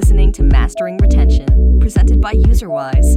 listening to Mastering Retention, presented by UserWise.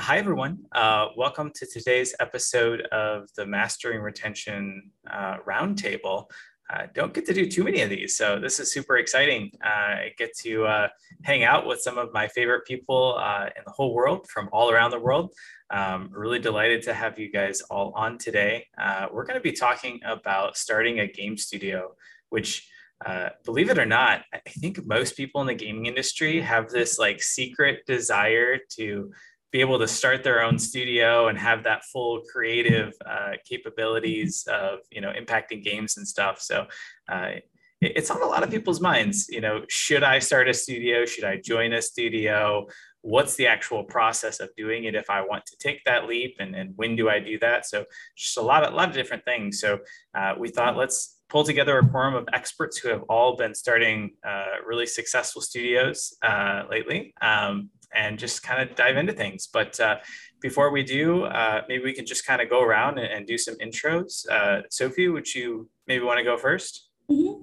Hi, everyone. Uh, welcome to today's episode of the Mastering Retention uh, Roundtable. Uh, don't get to do too many of these, so this is super exciting. Uh, I get to uh, hang out with some of my favorite people uh, in the whole world from all around the world. Um, really delighted to have you guys all on today. Uh, we're going to be talking about starting a game studio, which uh, believe it or not, I think most people in the gaming industry have this like secret desire to be able to start their own studio and have that full creative uh, capabilities of you know impacting games and stuff. So uh, it's on a lot of people's minds. You know, should I start a studio? Should I join a studio? What's the actual process of doing it if I want to take that leap, and, and when do I do that? So just a lot of a lot of different things. So uh, we thought let's pull together a forum of experts who have all been starting uh, really successful studios uh, lately. Um, and just kind of dive into things. But uh, before we do, uh, maybe we can just kind of go around and, and do some intros. Uh, Sophie, would you maybe want to go 1st mm-hmm.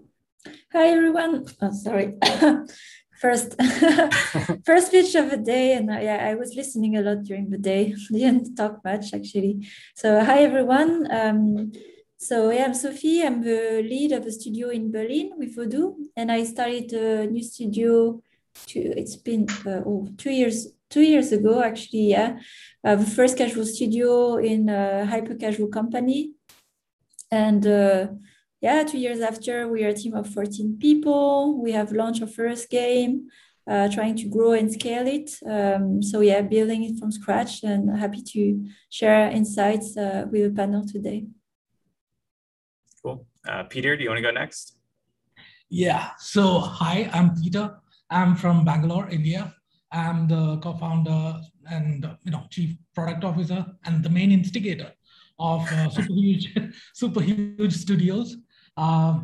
Hi, everyone. Oh, sorry. first, first pitch of the day, and uh, yeah, I was listening a lot during the day. Didn't talk much actually. So, hi, everyone. Um, so yeah, I'm Sophie. I'm the lead of a studio in Berlin with Voodoo, and I started a new studio two, it's been uh, oh, two years two years ago actually yeah uh, the first casual studio in a hyper casual company. And uh, yeah two years after we are a team of 14 people. We have launched our first game uh, trying to grow and scale it. Um, so yeah building it from scratch and happy to share insights uh, with the panel today. Cool. Uh, peter do you want to go next? Yeah. So hi i'm peter I'm from Bangalore, India. I'm the co-founder and you know chief product officer and the main instigator of uh, super huge, super huge studios. Uh,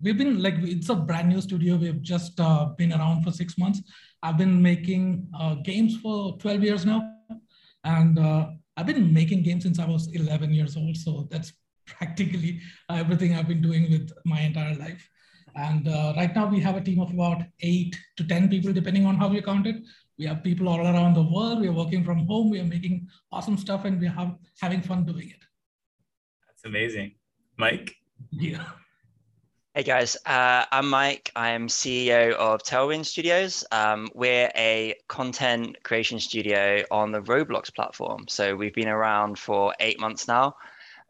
we've been like it's a brand new studio. We've just uh, been around for six months. I've been making uh, games for 12 years now, and uh, I've been making games since I was 11 years old. So that's practically everything I've been doing with my entire life. And uh, right now we have a team of about eight to 10 people, depending on how you count it. We have people all around the world. We are working from home. We are making awesome stuff and we are having fun doing it. That's amazing. Mike? Yeah. Hey guys, uh, I'm Mike. I'm CEO of Tailwind Studios. Um, we're a content creation studio on the Roblox platform. So we've been around for eight months now.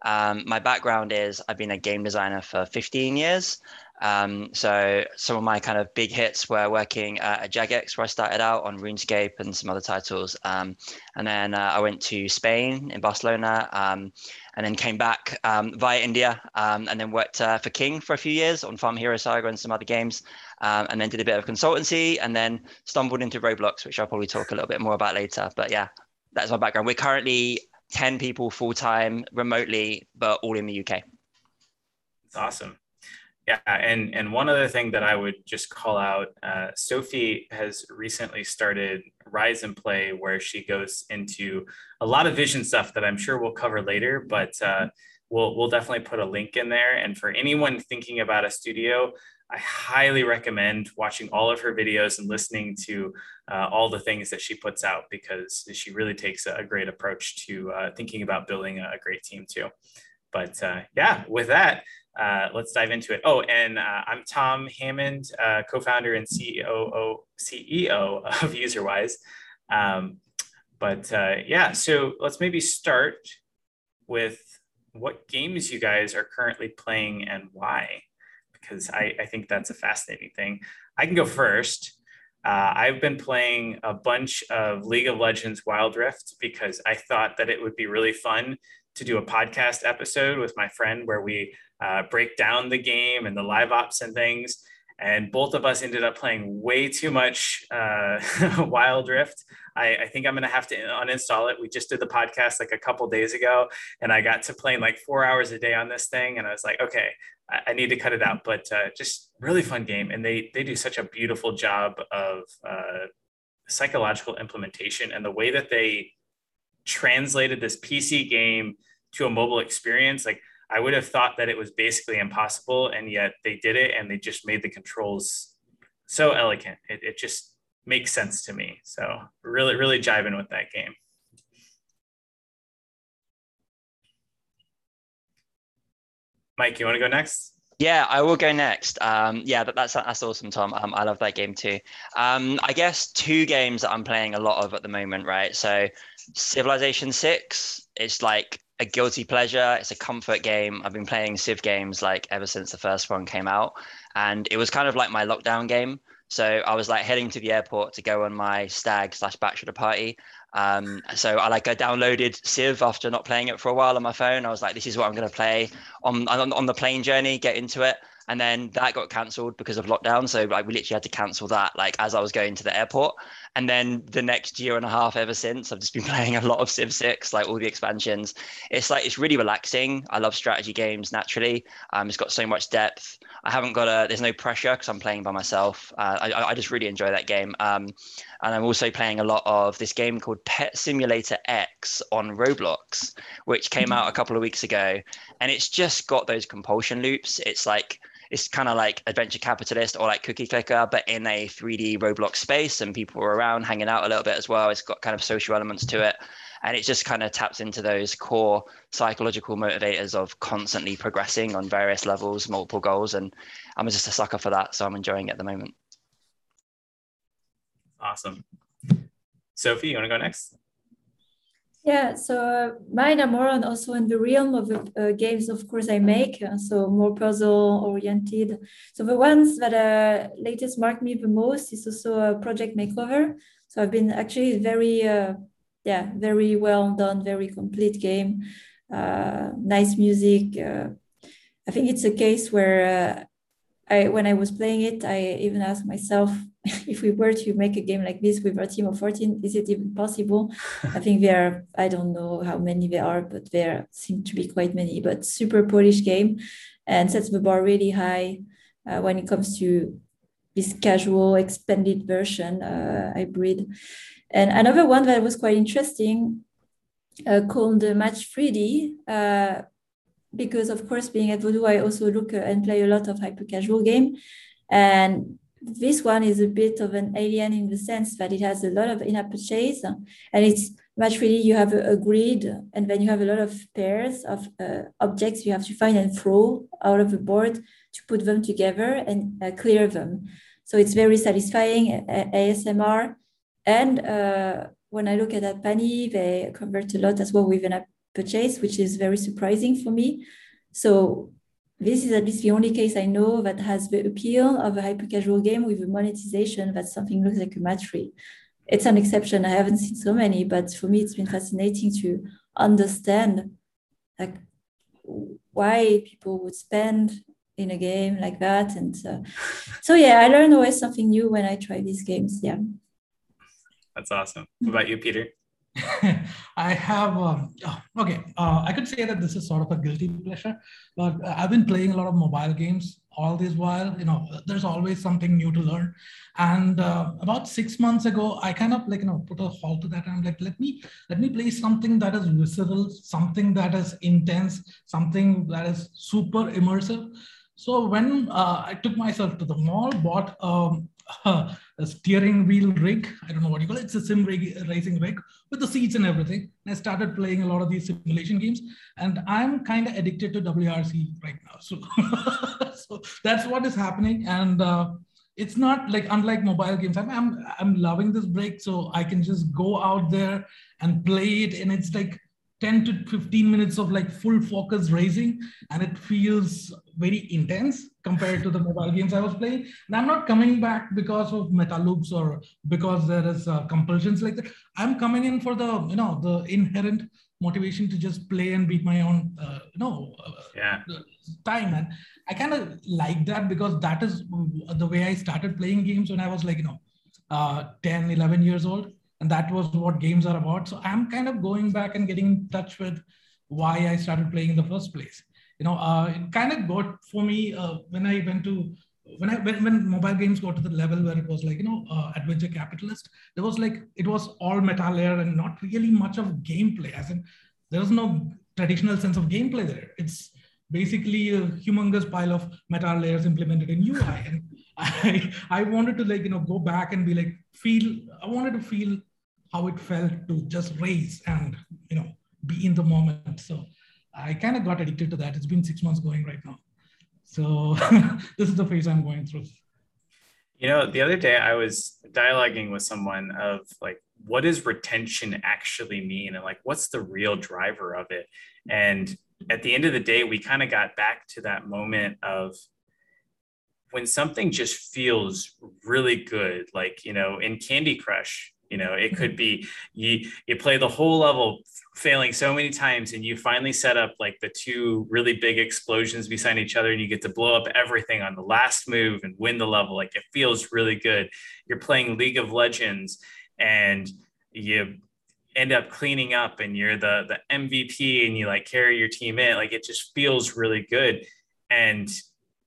Um, my background is I've been a game designer for 15 years. Um, so some of my kind of big hits were working at Jagex, where I started out on RuneScape and some other titles. Um, and then uh, I went to Spain in Barcelona, um, and then came back um, via India, um, and then worked uh, for King for a few years on Farm Hero Saga and some other games, um, and then did a bit of consultancy, and then stumbled into Roblox, which I'll probably talk a little bit more about later. But yeah, that's my background. We're currently 10 people full time remotely, but all in the UK. It's awesome. Yeah, and and one other thing that I would just call out, uh, Sophie has recently started Rise and Play, where she goes into a lot of vision stuff that I'm sure we'll cover later, but uh, we'll we'll definitely put a link in there. And for anyone thinking about a studio, I highly recommend watching all of her videos and listening to uh, all the things that she puts out because she really takes a great approach to uh, thinking about building a great team too. But uh, yeah, with that uh, let's dive into it. Oh, and uh, I'm Tom Hammond, uh, co-founder and CEO, CEO of UserWise. Um, but uh, yeah, so let's maybe start with what games you guys are currently playing and why, because I, I think that's a fascinating thing. I can go first. Uh, I've been playing a bunch of League of Legends Wild Rift because I thought that it would be really fun to do a podcast episode with my friend where we uh, break down the game and the live ops and things. And both of us ended up playing way too much uh, Wild Rift. I, I, think I'm going to have to uninstall it. We just did the podcast like a couple days ago, and I got to playing like four hours a day on this thing. And I was like, okay, I, I need to cut it out. But uh, just really fun game. And they, they do such a beautiful job of uh, psychological implementation and the way that they translated this PC game to a mobile experience. Like, I would have thought that it was basically impossible, and yet they did it, and they just made the controls so elegant. It, it just makes sense to me. So really, really jiving with that game. Mike, you want to go next? Yeah, I will go next. Um, yeah, that, that's that's awesome, Tom. Um, I love that game too. Um, I guess two games that I'm playing a lot of at the moment, right? So, Civilization Six. It's like a guilty pleasure. It's a comfort game. I've been playing Civ games like ever since the first one came out, and it was kind of like my lockdown game. So I was like heading to the airport to go on my stag slash bachelor party. Um, so I like I downloaded Civ after not playing it for a while on my phone. I was like, this is what I'm going to play on, on on the plane journey, get into it. And then that got cancelled because of lockdown. So like we literally had to cancel that like as I was going to the airport. And then the next year and a half ever since, I've just been playing a lot of Civ 6, like all the expansions. It's like it's really relaxing. I love strategy games naturally. Um, it's got so much depth. I haven't got a there's no pressure because I'm playing by myself. Uh, I, I just really enjoy that game. Um, and I'm also playing a lot of this game called Pet Simulator X on Roblox, which came out a couple of weeks ago, and it's just got those compulsion loops. It's like it's kind of like adventure capitalist or like cookie clicker but in a 3d roblox space and people are around hanging out a little bit as well. It's got kind of social elements to it. And it just kind of taps into those core psychological motivators of constantly progressing on various levels multiple goals and i'm just a sucker for that so i'm enjoying it at the moment. Awesome. Sophie you want to go next yeah, so uh, mine are more on also in the realm of uh, games, of course, I make, uh, so more puzzle oriented. So the ones that uh, latest marked me the most is also a project makeover. So I've been actually very, uh, yeah, very well done, very complete game, uh, nice music. I think it's a case where I, when I was playing it, I even asked myself if we were to make a game like this with a team of 14, is it even possible? I think there are, I don't know how many there are, but there seem to be quite many, but super Polish game and sets the bar really high uh, when it comes to this casual expanded version uh, hybrid. And another one that was quite interesting uh, called Match 3D, uh, because of course being at Voodoo, I also look uh, and play a lot of hyper casual game. And this one is a bit of an alien in the sense that it has a lot of in-app purchase and it's much really you have a, a, grid and then you have a lot of pairs of uh, objects you have to find and throw out of the board to put them together and uh, clear them. So it's very satisfying uh, ASMR. And when I look at that Pani, they convert a lot as well with an app purchase, which is very surprising for me. So this is at least the only case I know that has the appeal of a hyper casual game with a monetization that something looks like a match. It's an exception. I haven't seen so many, but for me, it's been fascinating to understand like why people would spend in a game like that. And uh, so, yeah, I learn always something new when I try these games. Yeah. That's awesome. What about you, Peter? I have, um, oh, okay, uh, I could say that this is sort of a guilty pleasure, but I've been playing a lot of mobile games all this while. You know, there's always something new to learn. And uh, about six months ago, I kind of like, you know, put a halt to that. I'm like, let me, let me play something that is visceral, something that is intense, something that is super immersive. So when uh, I took myself to the mall, bought um, uh, a steering wheel rig. I don't know what you call it. It's a sim rig, racing rig with the seats and everything. And I started playing a lot of these simulation games, and I'm kind of addicted to WRC right now. So, so that's what is happening. And uh, it's not like unlike mobile games. I'm, I'm I'm loving this break, so I can just go out there and play it, and it's like 10 to 15 minutes of like full focus racing and it feels very intense compared to the mobile games i was playing. And i'm not coming back because of meta loops or because there is uh, compulsions like that. I'm coming in for the you know the inherent motivation to just play and beat my own uh, you know uh, yeah. time and i kind of like that because that is the way i started playing games when i was like you know uh, 10 11 years old and that was what games are about so i'm kind of going back and getting in touch with why i started playing in the first place you know uh, it kind of got for me uh, when i went to when I when, when mobile games got to the level where it was like you know uh, adventure capitalist, there was like it was all meta layer and not really much of gameplay. As in, there was no traditional sense of gameplay there. It's basically a humongous pile of meta layers implemented in UI. And I, I wanted to like, you know, go back and be like, feel, I wanted to feel how it felt to just raise and, you know, be in the moment. So I kind of got addicted to that. It's been six months going right now. So this is the phase I'm going through. You know, the other day I was dialoguing with someone of like, what does retention actually mean? And like, what's the real driver of it? And at the end of the day, we kind of got back to that moment of when something just feels really good, like, you know, in Candy Crush, you know, it could mm-hmm. be you you play the whole level failing so many times and you finally set up like the two really big explosions beside each other and you get to blow up everything on the last move and win the level. Like it feels really good. You're playing League of Legends and you end up cleaning up and you're the the MVP and you like carry your team in. Like it just feels really good. And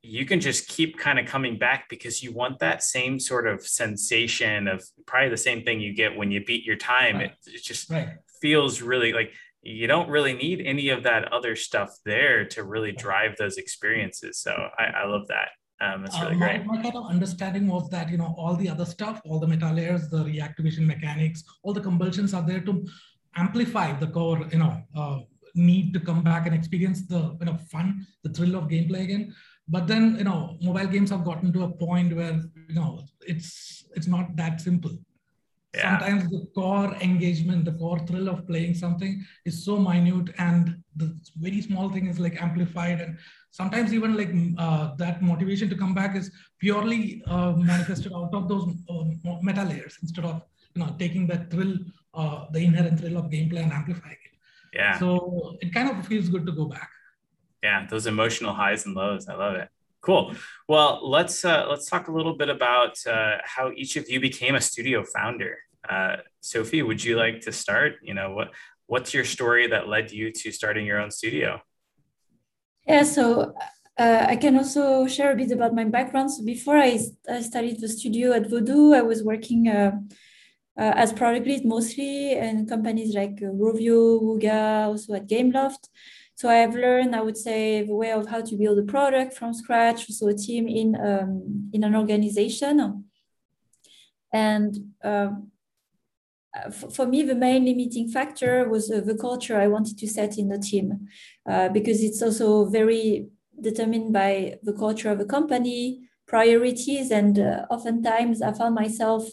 you can just keep kind of coming back because you want that same sort of sensation of probably the same thing you get when you beat your time. Right. It, it, just right. feels really like you don't really need any of that other stuff there to really drive those experiences. So I, I love that. Um, that's really uh, my, great. My kind of understanding was that, you know, all the other stuff, all the meta layers, the reactivation mechanics, all the compulsions are there to amplify the core, you know, uh, need to come back and experience the, you know, fun, the thrill of gameplay again but then you know mobile games have gotten to a point where you know it's it's not that simple. Yeah. sometimes the core engagement the core thrill of playing something is so minute and the very small thing is like amplified. And sometimes even like uh, that motivation to come back is purely uh, manifested out of those uh, meta layers instead of you know taking that thrill uh, the inherent thrill of gameplay and amplifying it. Yeah. So it kind of feels good to go back yeah those emotional highs and lows. I love it. Cool. Well let's uh, let's talk a little bit about uh, how each of you became a studio founder. Uh, sophie would you like to start? You know what what's your story that led you to starting your own studio? Yeah so uh, I can also share a bit about my background. So before I, I started the studio at Voodoo, I was working uh, uh, as product lead mostly in companies like Rovio, Wooga, also at Gameloft. So I have learned, I would say, the way of how to build a product from scratch, so a team in um, in an organization. And um, uh, for me, the main limiting factor was uh, the culture I wanted to set in the team, uh, because it's also very determined by the culture of a company, priorities, and uh, oftentimes I found myself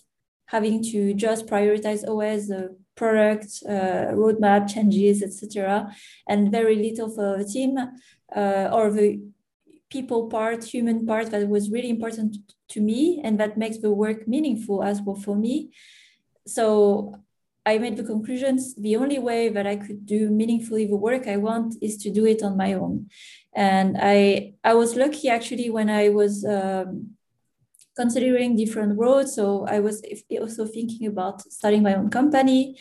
having to just prioritize always the product uh, roadmap changes, etc., and very little for the team uh, or the people part, human part that was really important to me, and that makes the work meaningful as well for me. So I made the conclusions the only way that I could do meaningfully the work I want is to do it on my own. And I I was lucky actually when I was um, considering different roads. So I was also thinking about starting my own company.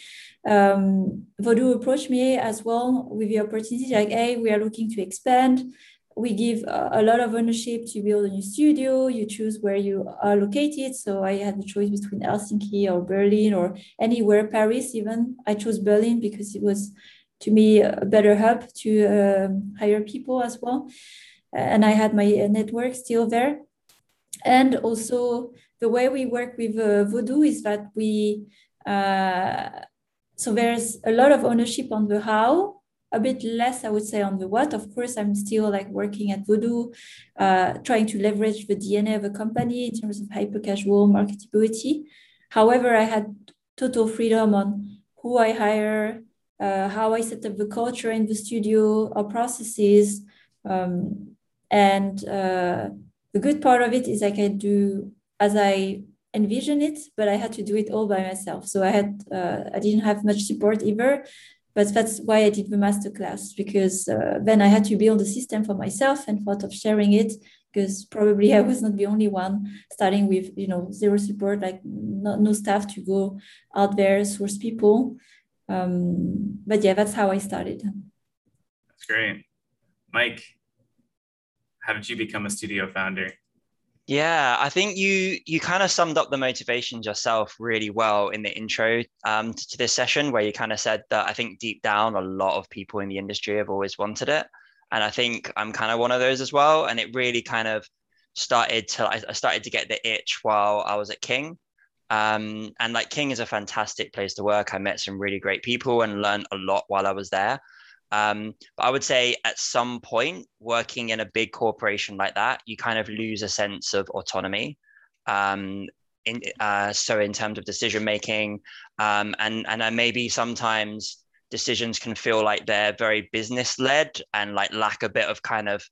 Um, Voodoo approached me as well with the opportunity like, hey, we are looking to expand. We give a, lot of ownership to build a new studio. You choose where you are located. So I had the choice between Helsinki or Berlin or anywhere, Paris even. I chose Berlin because it was, to me, a better hub to um, hire people as well. And I had my network still there and also the way we work with uh, Voodoo is that we, uh, so there's a lot of ownership on the how, a bit less, I would say, on the what. Of course, I'm still like working at Voodoo, uh, trying to leverage the DNA of a company in terms of hyper casual marketability. However, I had total freedom on who I hire, uh, how I set up the culture in the studio, our processes, um, and uh, the good part of it is I can do as I envision it, but I had to do it all by myself. So I had uh, I didn't have much support either, but that's why I did the masterclass because uh, then I had to build a system for myself and thought of sharing it because probably I was not the only one starting with you know zero support, like no, no staff to go out there source people. Um, but yeah, that's how I started. That's great, Mike how did you become a studio founder? Yeah, I think you you kind of summed up the motivations yourself really well in the intro um, to, to this session, where you kind of said that I think deep down a lot of people in the industry have always wanted it, And I think I'm kind of one of those as well. And it really kind of started to, I started to get the itch while I was at King. Um, and like King is a fantastic place to work. I met some really great people and learned a lot while I was there. Um, but I would say at some point, working in a big corporation like that, you kind of lose a sense of autonomy. Um, in, uh, so in terms of decision making, um, and and maybe sometimes decisions can feel like they're very business led and like lack a bit of kind of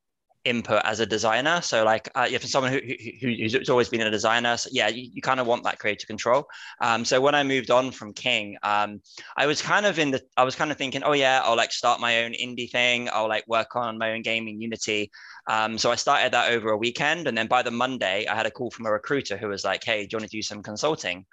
input as a designer. So like uh, for someone who, who, who's always been a designer, so yeah, you, you kind of want that creative control. Um, so when I moved on from King, um, I was kind of in the, I was kind of thinking, oh yeah, I'll like start my own indie thing. I'll like work on my own game in Unity. Um, so I started that over a weekend. And then by the Monday, I had a call from a recruiter who was like, hey, do you want to do some consulting?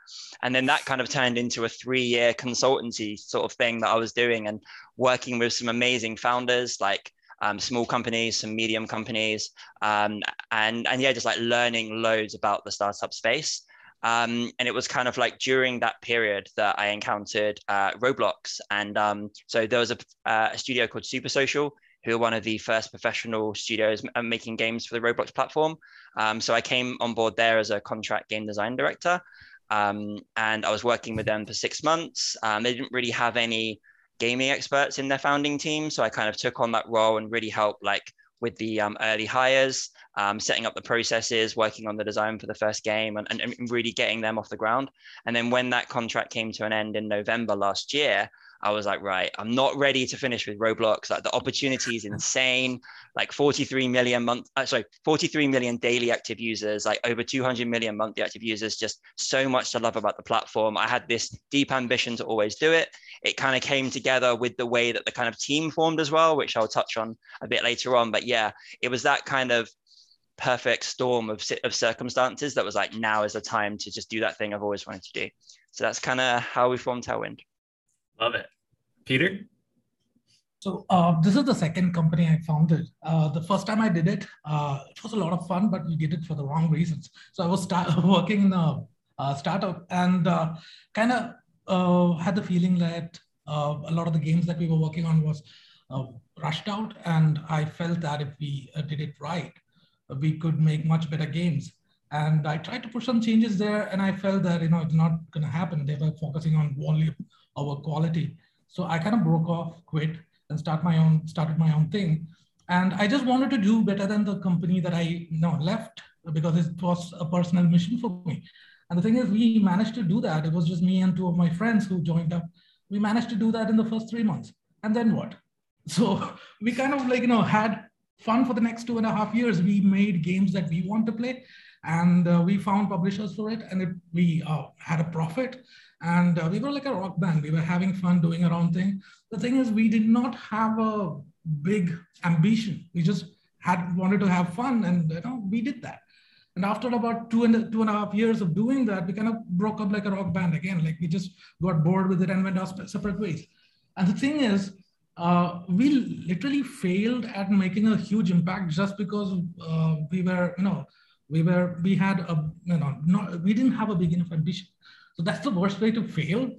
And then that kind of turned into a three year consultancy sort of thing that I was doing and working with some amazing founders like um, small companies, some medium companies, um, and and yeah, just like learning loads about the startup space. Um, and it was kind of like during that period that I encountered uh, Roblox, and um, so there was a, uh, a, studio called Super Social, who are one of the first professional studios uh, making games for the Roblox platform. Um, so I came on board there as a contract game design director. Um, and I was working with them for six months. Um, they didn't really have any gaming experts in their founding team. So I kind of took on that role and really helped like with the um, early hires, um, setting up the processes, working on the design for the first game and, and, and really getting them off the ground. And then when that contract came to an end in November last year, I was like, right, I'm not ready to finish with Roblox. Like the opportunity is insane. Like 43 million month, uh, sorry, 43 million daily active users, like over 200 million monthly active users. Just so much to love about the platform. I had this deep ambition to always do it. It kind of came together with the way that the kind of team formed as well, which I'll touch on a bit later on. But yeah, it was that kind of perfect storm of, of circumstances that was like, now is the time to just do that thing I've always wanted to do. So that's kind of how we formed Tailwind. Love it. Peter? So uh, this is the second company I founded. Uh, the first time I did it, uh, it was a lot of fun, but we did it for the wrong reasons. So I was working in a, a startup and uh, kind of uh, had the feeling that uh, a lot of the games that we were working on was rushed out, and I felt that if we did it right, we could make much better games. And I tried to push some changes there, and I felt that you know it's not going to happen. They were focusing on volume over quality. So I kind of broke off, quit, and start my own started my own thing. And I just wanted to do better than the company that I you know left because it was a personal mission for me. And the thing is, we managed to do that. It was just me and two of my friends who joined up. We managed to do that in the first three months. And then what? So we kind of like, you know, had fun for the next two and a half years. We made games that we want to play and uh, we found publishers for it and it, we uh, had a profit and uh, we were like a rock band. We were having fun doing our own thing. The thing is, we did not have a big ambition. We just had wanted to have fun, and you know, we did that. And after about two and two and a half years of doing that, we kind of broke up like a rock band again. Like we just got bored with it and went our separate ways. And the thing is, uh, we literally failed at making a huge impact just because uh, we were, you know, we were we had a, you know, not we didn't have a big enough ambition. So that's the worst way to fail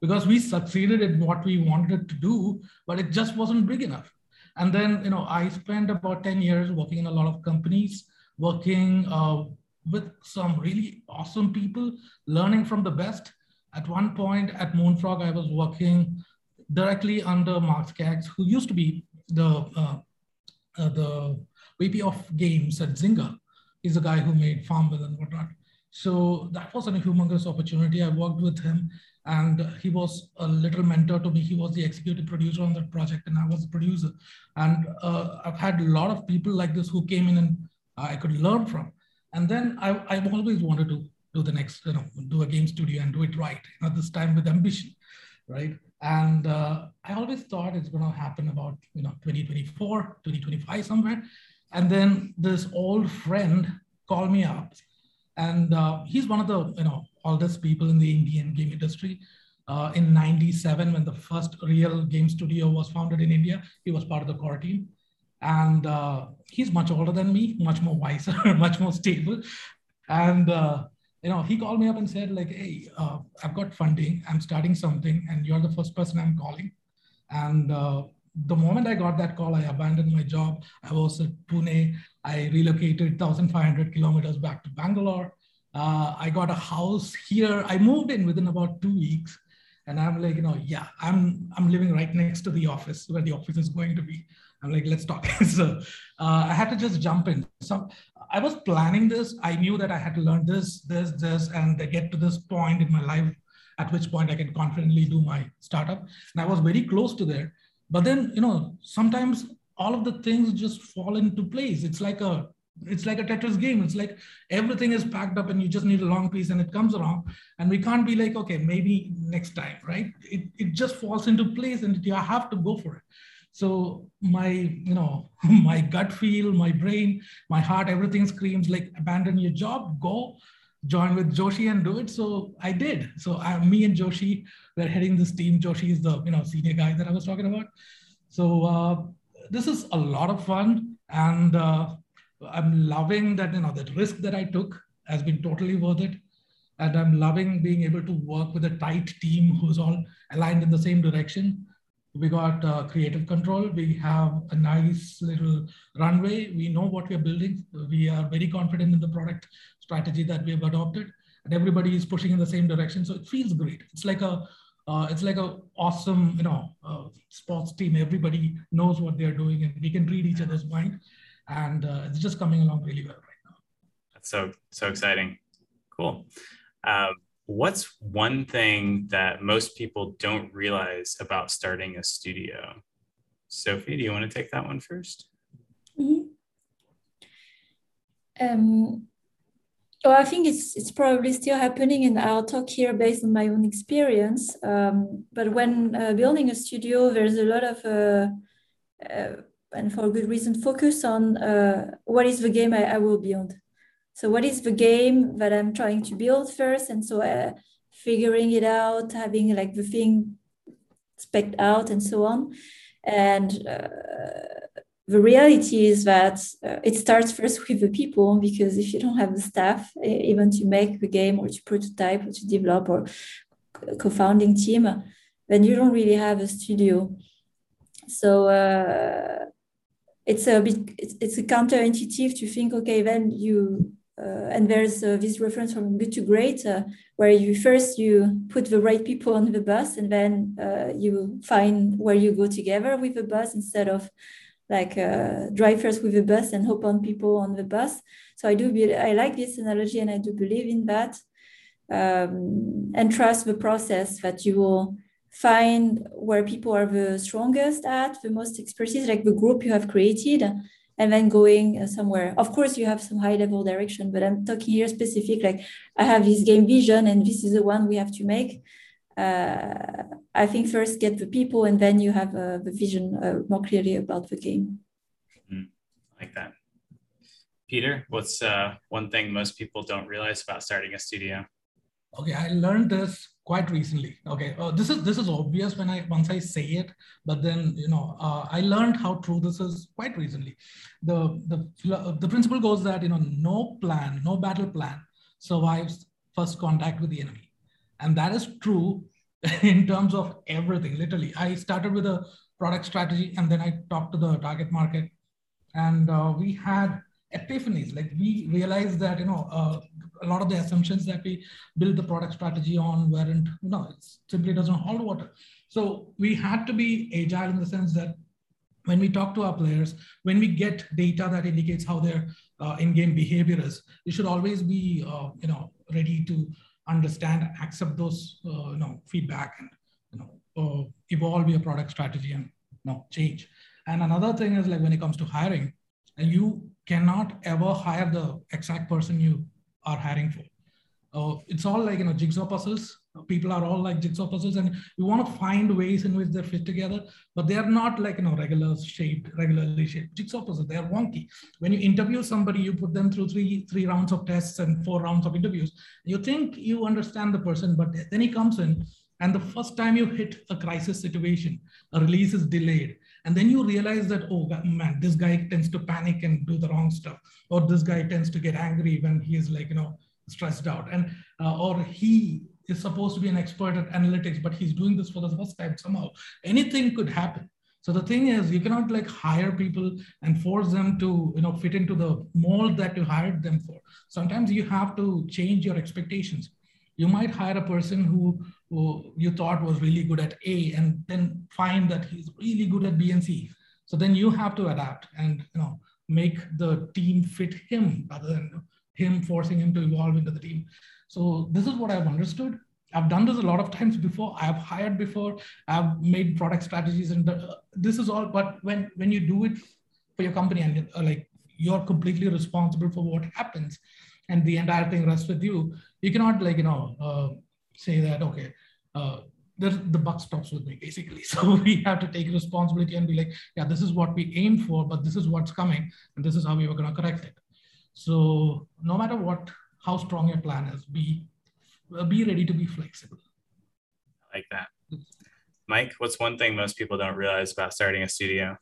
because we succeeded in what we wanted to do, but it just wasn't big enough. And then, you know, I spent about 10 years working in a lot of companies, working uh, with some really awesome people, learning from the best. At one point at Moonfrog, I was working directly under Mark Skaggs, who used to be the, uh, uh, the VP of games at Zynga. He's the guy who made Farmville and whatnot. So that was a humongous opportunity. I worked with him and he was a little mentor to me. He was the executive producer on that project and I was the producer. And uh, I've had a lot of people like this who came in and I could learn from. And then I, I've always wanted to do the next, you know, do a game studio and do it right, you know, this time with ambition, right? And uh, I always thought it's going to happen about, you know, 2024, 2025 somewhere. And then this old friend called me up and uh, he's one of the you know oldest people in the Indian game industry. Uh, in 97, when the first real game studio was founded in India, he was part of the core team. And uh, he's much older than me, much more wiser, much more stable. And uh, you know, he called me up and said, like, hey, uh, I've got funding, I'm starting something, and you're the first person I'm calling. And uh, the moment I got that call, I abandoned my job. I was at Pune. I relocated 1,500 kilometers back to Bangalore. Uh, I got a house here. I moved in within about two weeks, and I'm like, you know, yeah, I'm I'm living right next to the office where the office is going to be. I'm like, let's talk. so uh, I had to just jump in. So I was planning this. I knew that I had to learn this, this, this, and get to this point in my life at which point I can confidently do my startup. And I was very close to there. But then, you know, sometimes all of the things just fall into place. It's like a it's like a Tetris game. It's like everything is packed up and you just need a long piece and it comes around. And we can't be like, okay, maybe next time, right? It, it just falls into place and you have to go for it. So my, you know, my gut feel, my brain, my heart, everything screams like abandon your job, go join with Joshi and do it. So I did. So I, me and Joshi, we're heading this team. Joshi is the you know senior guy that I was talking about. So uh, this is a lot of fun, and uh, I'm loving that you know that risk that I took has been totally worth it, and I'm loving being able to work with a tight team who's all aligned in the same direction. We got uh, creative control. We have a nice little runway. We know what we're building. We are very confident in the product strategy that we have adopted and everybody is pushing in the same direction. So it feels great. It's like a uh, it's like a awesome you know uh, sports team. Everybody knows what they're doing and we can read each other's mind. And uh, it's just coming along really well right now. That's so so exciting. Cool. Um, what's one thing that most people don't realize about starting a studio sophie do you want to take that one first? mm-hmm. um, Oh, I think it's it's probably still happening, and I'll talk here based on my own experience. Um, but when uh, building a studio, there's a lot of, uh, uh, and for good reason, focus on uh, what is the game I, I, will build. So what is the game that I'm trying to build first, and so uh, figuring it out, having like the thing spec out, and so on, and uh, the reality is that uh, it starts first with the people because if you don't have the staff even to make the game or to prototype or to develop or co-founding team then you don't really have a studio. So uh, it's a bit it's, it's a counterintuitive to think okay then you and there's uh, this reference from good to great uh, where you first you put the right people on the bus and then uh, you find where you go together with the bus instead of like uh, drive first with the bus and hope on people on the bus. So I do be, I like this analogy and I do believe in that. Um, and trust the process that you will find where people are the strongest at, the most expertise, like the group you have created, and then going uh, somewhere. Of course, you have some high level direction, but I'm talking here specific, like I have this game vision and this is the one we have to make uh, I think first get the people and then you have uh, the vision uh, more clearly about the game. Mm, like that. Peter, what's uh, one thing most people don't realize about starting a studio? Okay, I learned this quite recently. Okay, uh, this is this is obvious when I once I say it, but then you know uh, I learned how true this is quite recently. The the the principle goes that you know no plan, no battle plan survives first contact with the enemy and that is true in terms of everything, literally. I started with a product strategy and then I talked to the target market. And uh, we had epiphanies. Like we realized that, you know, uh, a lot of the assumptions that we built the product strategy on weren't, you know, it simply doesn't hold water. So we had to be agile in the sense that when we talk to our players, when we get data that indicates how their uh, in-game behavior is, we should always be, uh, you know, ready to understand, accept those uh, you know feedback, and you know uh, evolve your product strategy and you know change. And another thing is like when it comes to hiring, and you cannot ever hire the exact person you are hiring for. Uh, it's all like you know jigsaw puzzles. People are all like jigsaw puzzles and you want to find ways in which they fit together but they are not like you know regular shaped regularly shaped. Jigsaw puzzles they are wonky. When you interview somebody you put them through three three rounds of tests and four rounds of interviews you think you understand the person but then he comes in and the first time you hit a crisis situation a release is delayed and then you realize that oh man this guy tends to panic and do the wrong stuff or this guy tends to get angry when he is like you know stressed out and uh, or he is supposed to be an expert at analytics, but he's doing this for the first time somehow. Anything could happen. So the thing is, you cannot like hire people and force them to, you know, fit into the mold that you hired them for. Sometimes you have to change your expectations. You might hire a person who, who you thought was really good at A and then find that he's really good at B and C. So then you have to adapt and you know make the team fit him rather than him forcing him to evolve into the team. So this is what I've understood. I've done this a lot of times before. I've hired before. I've made product strategies, and this is all. But when when you do it for your company and uh, like you're completely responsible for what happens, and the entire thing rests with you, you cannot like you know uh, say that okay. Uh, the, the buck stops with me basically. So we have to take responsibility and be like, yeah, this is what we aim for, but this is what's coming, and this is how we were going to correct it. So no matter what, how strong your plan is, be be ready to be flexible. I like that. Mike, what's one thing most people don't realize about starting a studio?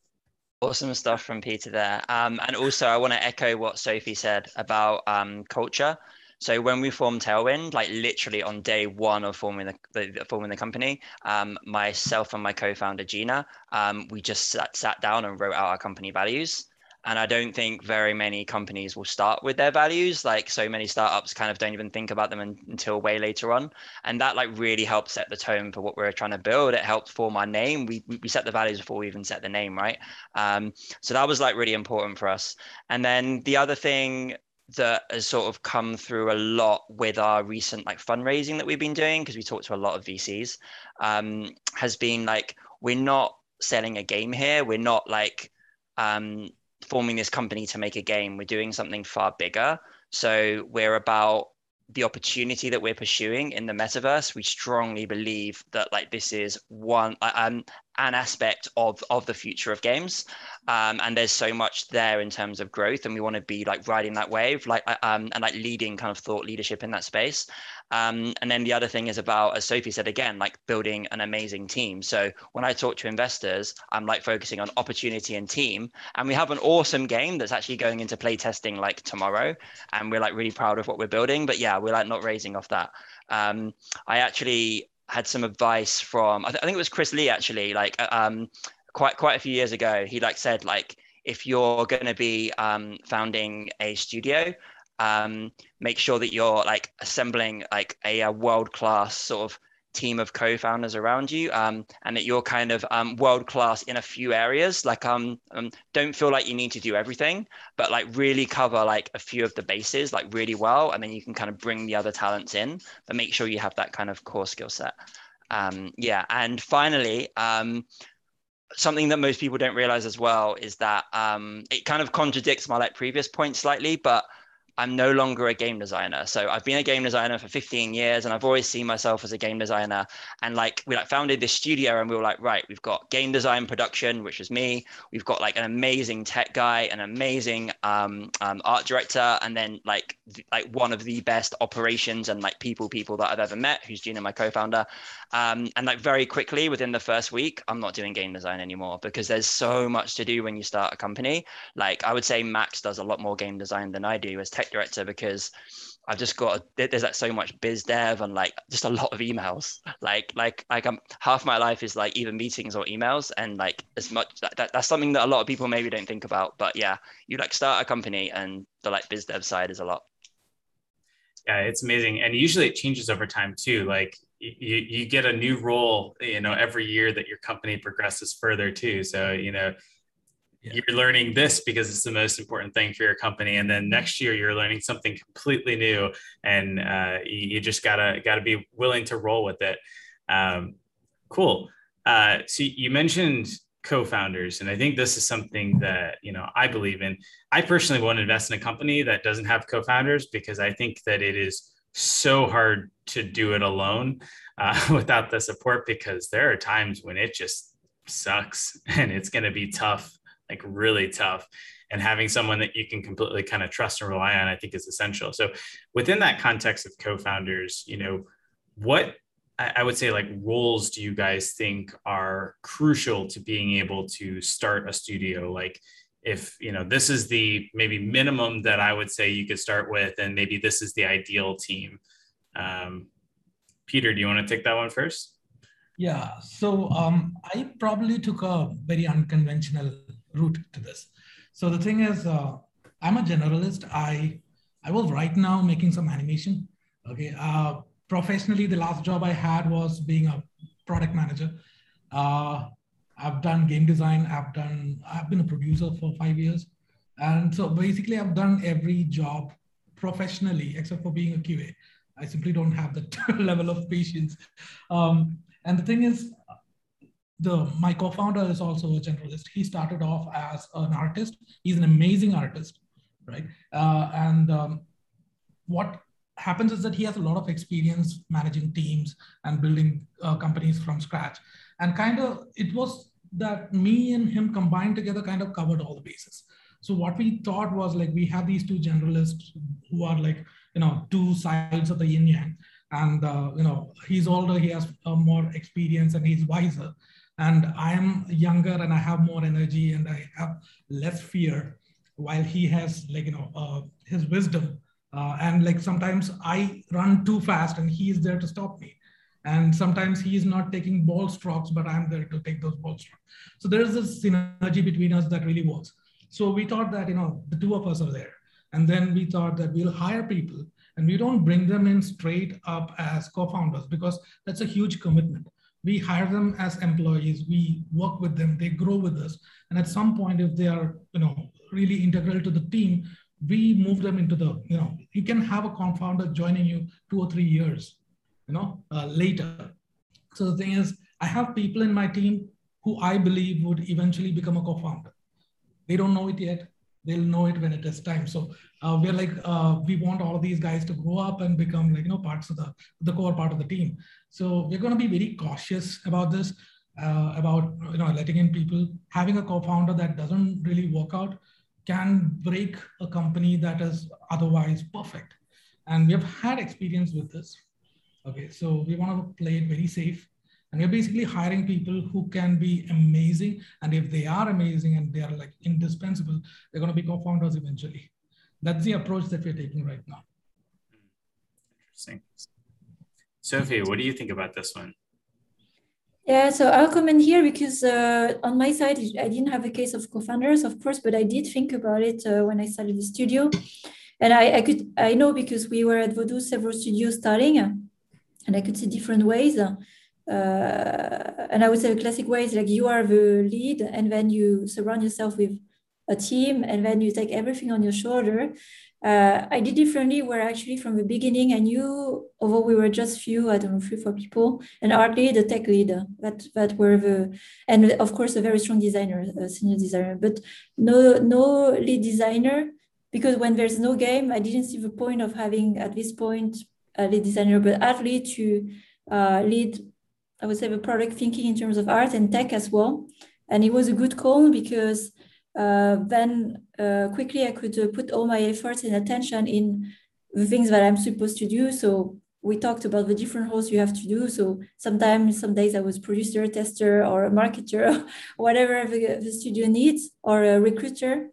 Awesome stuff from Peter there. Um, and also, I want to echo what Sophie said about um, culture. So when we formed Tailwind, like literally on day one of forming the, the forming the company, um, myself and my co-founder Gina, um, we just sat, sat down and wrote out our company values. And i don't think very many companies will start with their values. Like so many startups kind of don't even think about them until way later on. And that like really helped set the tone for what we're trying to build. It helped form our name. We, we set the values before we even set the name right? Um, so that was like really important for us. And then the other thing that has sort of come through a lot with our recent like fundraising that we've been doing because we talked to a lot of vcs um, has been like we're not selling a game here we're not like um, forming this company to make a game. We're doing something far bigger. So we're about the opportunity that we're pursuing in the metaverse. We strongly believe that like this is one um, an aspect of of the future of games um, and there's so much there in terms of growth and we want to be like riding that wave like uh, um, and like leading kind of thought leadership in that space um, and then the other thing is about as sophie said again like building an amazing team. So when i talk to investors i'm like focusing on opportunity and team. And we have an awesome game that's actually going into play testing like tomorrow. And we're like really proud of what we're building. But yeah we're like not raising off that. Um, i actually had some advice from I, th- I think it was Chris Lee actually. Like uh, um quite quite a few years ago he like said like if you're going to be um, founding a studio um, make sure that you're like assembling like a, a world class sort of team of co-founders around you um, and that you're kind of um, world class in a few areas. Like um, um, don't feel like you need to do everything but like really cover like a few of the bases like really well and then you can kind of bring the other talents in but make sure you have that kind of core skill set. Um, yeah and finally um, something that most people don't realize as well is that um, it kind of contradicts my like previous point slightly but I'm no longer a game designer. So I've been a game designer for 15 years and I've always seen myself as a game designer. And like we like founded this studio and we were like, right, we've got game design production, which is me. We've got like an amazing tech guy, an amazing um, um, art director, and then like like one of the best operations and like people people that I've ever met, who's Gina, my co-founder. Um, and like very quickly within the first week, I'm not doing game design anymore because there's so much to do when you start a company. Like I would say Max does a lot more game design than I do as tech tech director because I've just got there's like so much biz dev and like just a lot of emails. Like like like I'm half my life is like either meetings or emails and like as much that, that, that's something that a lot of people maybe don't think about. But yeah, you like start a company and the like biz dev side is a lot. Yeah, it's amazing, and usually it changes over time too. Like you you get a new role, you know, every year that your company progresses further too. So you know yeah. you're learning this because it's the most important thing for your company and then next year you're learning something completely new and uh, you, you, just gotta gotta be willing to roll with it. Um, cool. Uh, so you mentioned co-founders and i think this is something that you know i believe in. I personally want to invest in a company that doesn't have co-founders because i think that it is so hard to do it alone uh, without the support because there are times when it just sucks and it's going to be tough like really tough. And having someone that you can completely kind of trust and rely on i think is essential. So within that context of co-founders you know what I would say like roles do you guys think are crucial to being able to start a studio? Like if you know this is the maybe minimum that I would say you could start with and maybe this is the ideal team. Um, Peter do you want to take that one first? Yeah, so um, I probably took a very unconventional route to this. So the thing is, uh, I'm a generalist. I I was right now making some animation. Okay, uh, professionally, the last job I had was being a product manager. Uh, I've done game design. I've done. I've been a producer for five years, and so basically, I've done every job professionally except for being a QA. I simply don't have that level of patience. Um, and the thing is, the my co-founder is also a generalist. He started off as an artist. He's an amazing artist, right? Uh, and um, what happens is that he has a lot of experience managing teams and building uh, companies from scratch. And kind of it was that me and him combined together kind of covered all the bases. So what we thought was like we have these two generalists who are like you know two sides of the yin yang, and uh, you know he's older, he has uh, more experience, and he's wiser, and I am younger and I have more energy and I have less fear, while he has like you know uh, his wisdom, uh, and like sometimes I run too fast and he is there to stop me. And sometimes he is not taking ball strokes but i'm there to take those ball strokes. So there is this synergy between us that really works. So we thought that you know the two of us are there. And then we thought that we'll hire people and we don't bring them in straight up as co-founders because that's a huge commitment we hire them as employees. We work with them. They grow with us. And at some point if they are you know really integral to the team we move them into the you know you can have a co-founder joining you two or three years you know uh, later. So the thing is i have people in my team who i believe would eventually become a co-founder. They don't know it yet they'll know it when it is time. So uh, we're like uh, we want all these guys to grow up and become like you know parts of the the core part of the team. So we're going to be very cautious about this uh, about you know letting in people. Having a co-founder that doesn't really work out can break a company that is otherwise perfect. And we have had experience with this. Okay so we want to play it very safe and we're basically hiring people who can be amazing. And if they are amazing and they are like indispensable, they're going to be co-founders eventually. That's the approach that we're taking right now. Interesting. Sophie, what do you think about this one? Yeah, so I'll comment here because uh, on my side, I didn't have a case of co-founders, of course, but I did think about it uh, when I started the studio. And I, I could, I know because we were at Voodoo, several studios starting, and I could see different ways. Uh, and I would say the classic way is like you are the lead, and then you surround yourself with a team, and then you take everything on your shoulder. Uh, I did differently, where actually from the beginning I knew, although we were just few, I don't know, three, four people, and hardly the tech leader that that were the, and of course a very strong designer, a senior designer, but no no lead designer because when there's no game, I didn't see the point of having at this point a lead designer, but at least to uh, lead I would say the product thinking in terms of art and tech as well. And it was a good call because uh, then uh, quickly I could uh, put all my efforts and attention in the things that I'm supposed to do. So we talked about the different roles you have to do. So sometimes, some days I was producer, tester, or a marketer, whatever the, the studio needs, or a recruiter.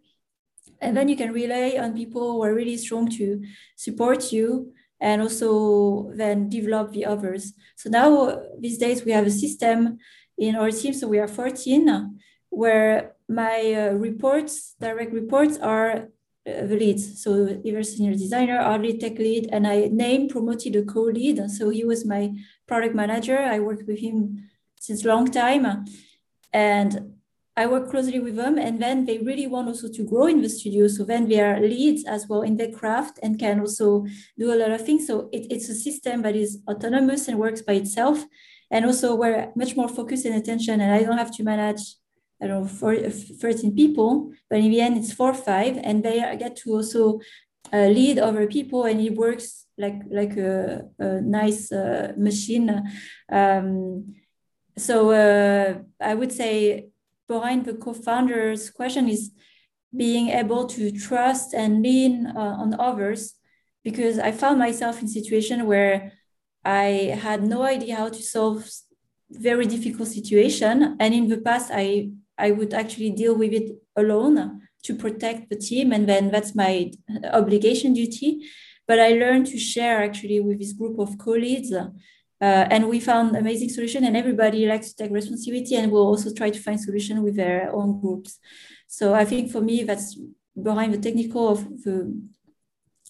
And then you can rely on people who are really strong to support you and also then develop the others. So now these days we have a system in our team. So we are 14 where my uh, reports, direct reports are uh, the leads. So either senior designer or lead tech lead, and I name promoted a co-lead. So he was my product manager. I worked with him since long time. And I work closely with them, and then they really want also to grow in the studio. So then they are leads as well in their craft and can also do a lot of things. So it, it's a system that is autonomous and works by itself, and also we're much more focused and attention. And I don't have to manage, I don't know, four, 13 people, but in the end it's four, five, and they get to also uh, lead other people, and it works like like a, a nice uh, machine. Um, so uh, I would say behind the co-founders question is being able to trust and lean uh, on others because i found myself in a situation where i had no idea how to solve very difficult situation. And in the past i i would actually deal with it alone to protect the team. And then that's my obligation duty. But i learned to share actually with this group of colleagues Uh, and we found amazing solution and everybody likes to take responsibility and we'll also try to find solution with their own groups. So I think for me, that's behind the technical of the,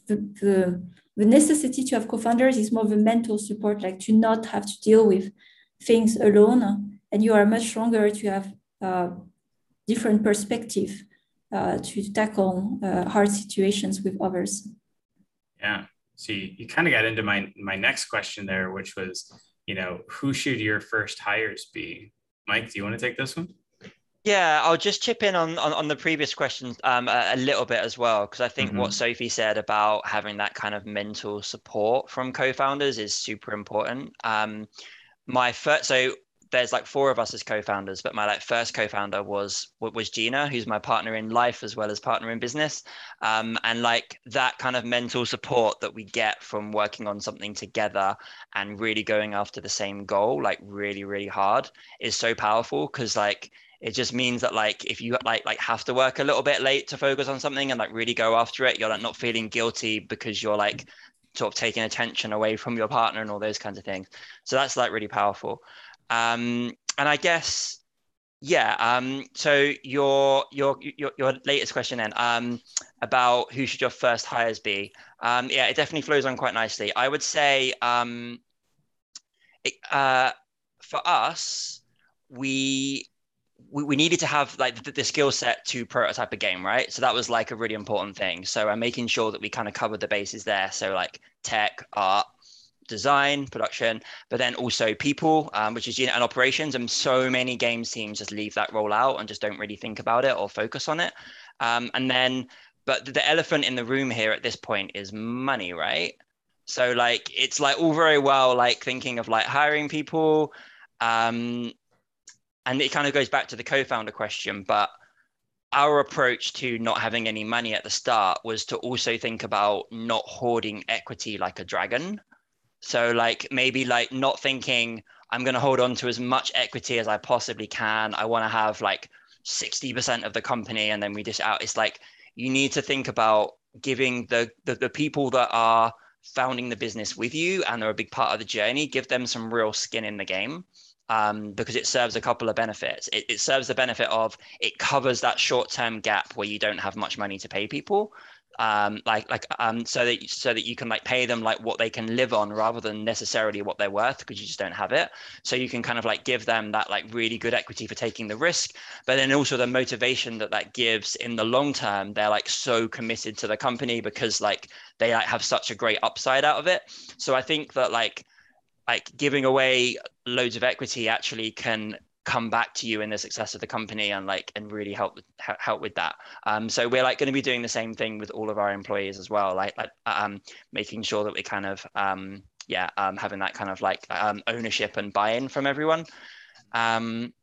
the, the, the necessity to have co-founders is more the mental support, like to not have to deal with things alone. And you are much stronger to have uh, different perspective uh, to tackle uh, hard situations with others. Yeah. So you, you kind of got into my my next question there, which was, you know, who should your first hires be? Mike, do you want to take this one? Yeah, I'll just chip in on on, on the previous question um, a, a, little bit as well, because I think mm-hmm. what Sophie said about having that kind of mental support from co-founders is super important. Um, my first, so there's like four of us as co-founders, but my like first co-founder was was Gina, who's my partner in life as well as partner in business. Um, and like that kind of mental support that we get from working on something together and really going after the same goal, like really, really hard, is so powerful because like it just means that like if you like like have to work a little bit late to focus on something and like really go after it, you're like not feeling guilty because you're like sort of taking attention away from your partner and all those kinds of things. So that's like really powerful. Um, and I guess, yeah. Um, so your your your your latest question then um, about who should your first hires be? Um, yeah, it definitely flows on quite nicely. I would say um, it, uh, for us, we we, needed to have like the, the skill set to prototype a game, right? So that was like a really important thing. So I'm making sure that we kind of covered the bases there. So like tech, art, design, production, but then also people, um, which is unit and operations. And so many games teams just leave that role out and just don't really think about it or focus on it. Um, and then, but the elephant in the room here at this point is money, right? So like it's like all very well like thinking of like hiring people, um, and it kind of goes back to the co-founder question, but our approach to not having any money at the start was to also think about not hoarding equity like a dragon so like maybe like not thinking I'm going to hold on to as much equity as I possibly can. I want to have like 60% of the company and then we dish out. It's like you need to think about giving the, the, the people that are founding the business with you and they're a big part of the journey, give them some real skin in the game. Um, because it serves a couple of benefits. It, it serves the benefit of it covers that short term gap where you don't have much money to pay people um, like like um, so that so that you can like pay them like what they can live on rather than necessarily what they're worth because you just don't have it. So you can kind of like give them that like really good equity for taking the risk, but then also the motivation that that gives in the long term. They're like so committed to the company because like they like have such a great upside out of it. So I think that like like giving away loads of equity actually can come back to you in the success of the company and like and really help help with that um so we're like going to be doing the same thing with all of our employees as well like, like um making sure that we kind of um yeah um having that kind of like um ownership and buy-in from everyone um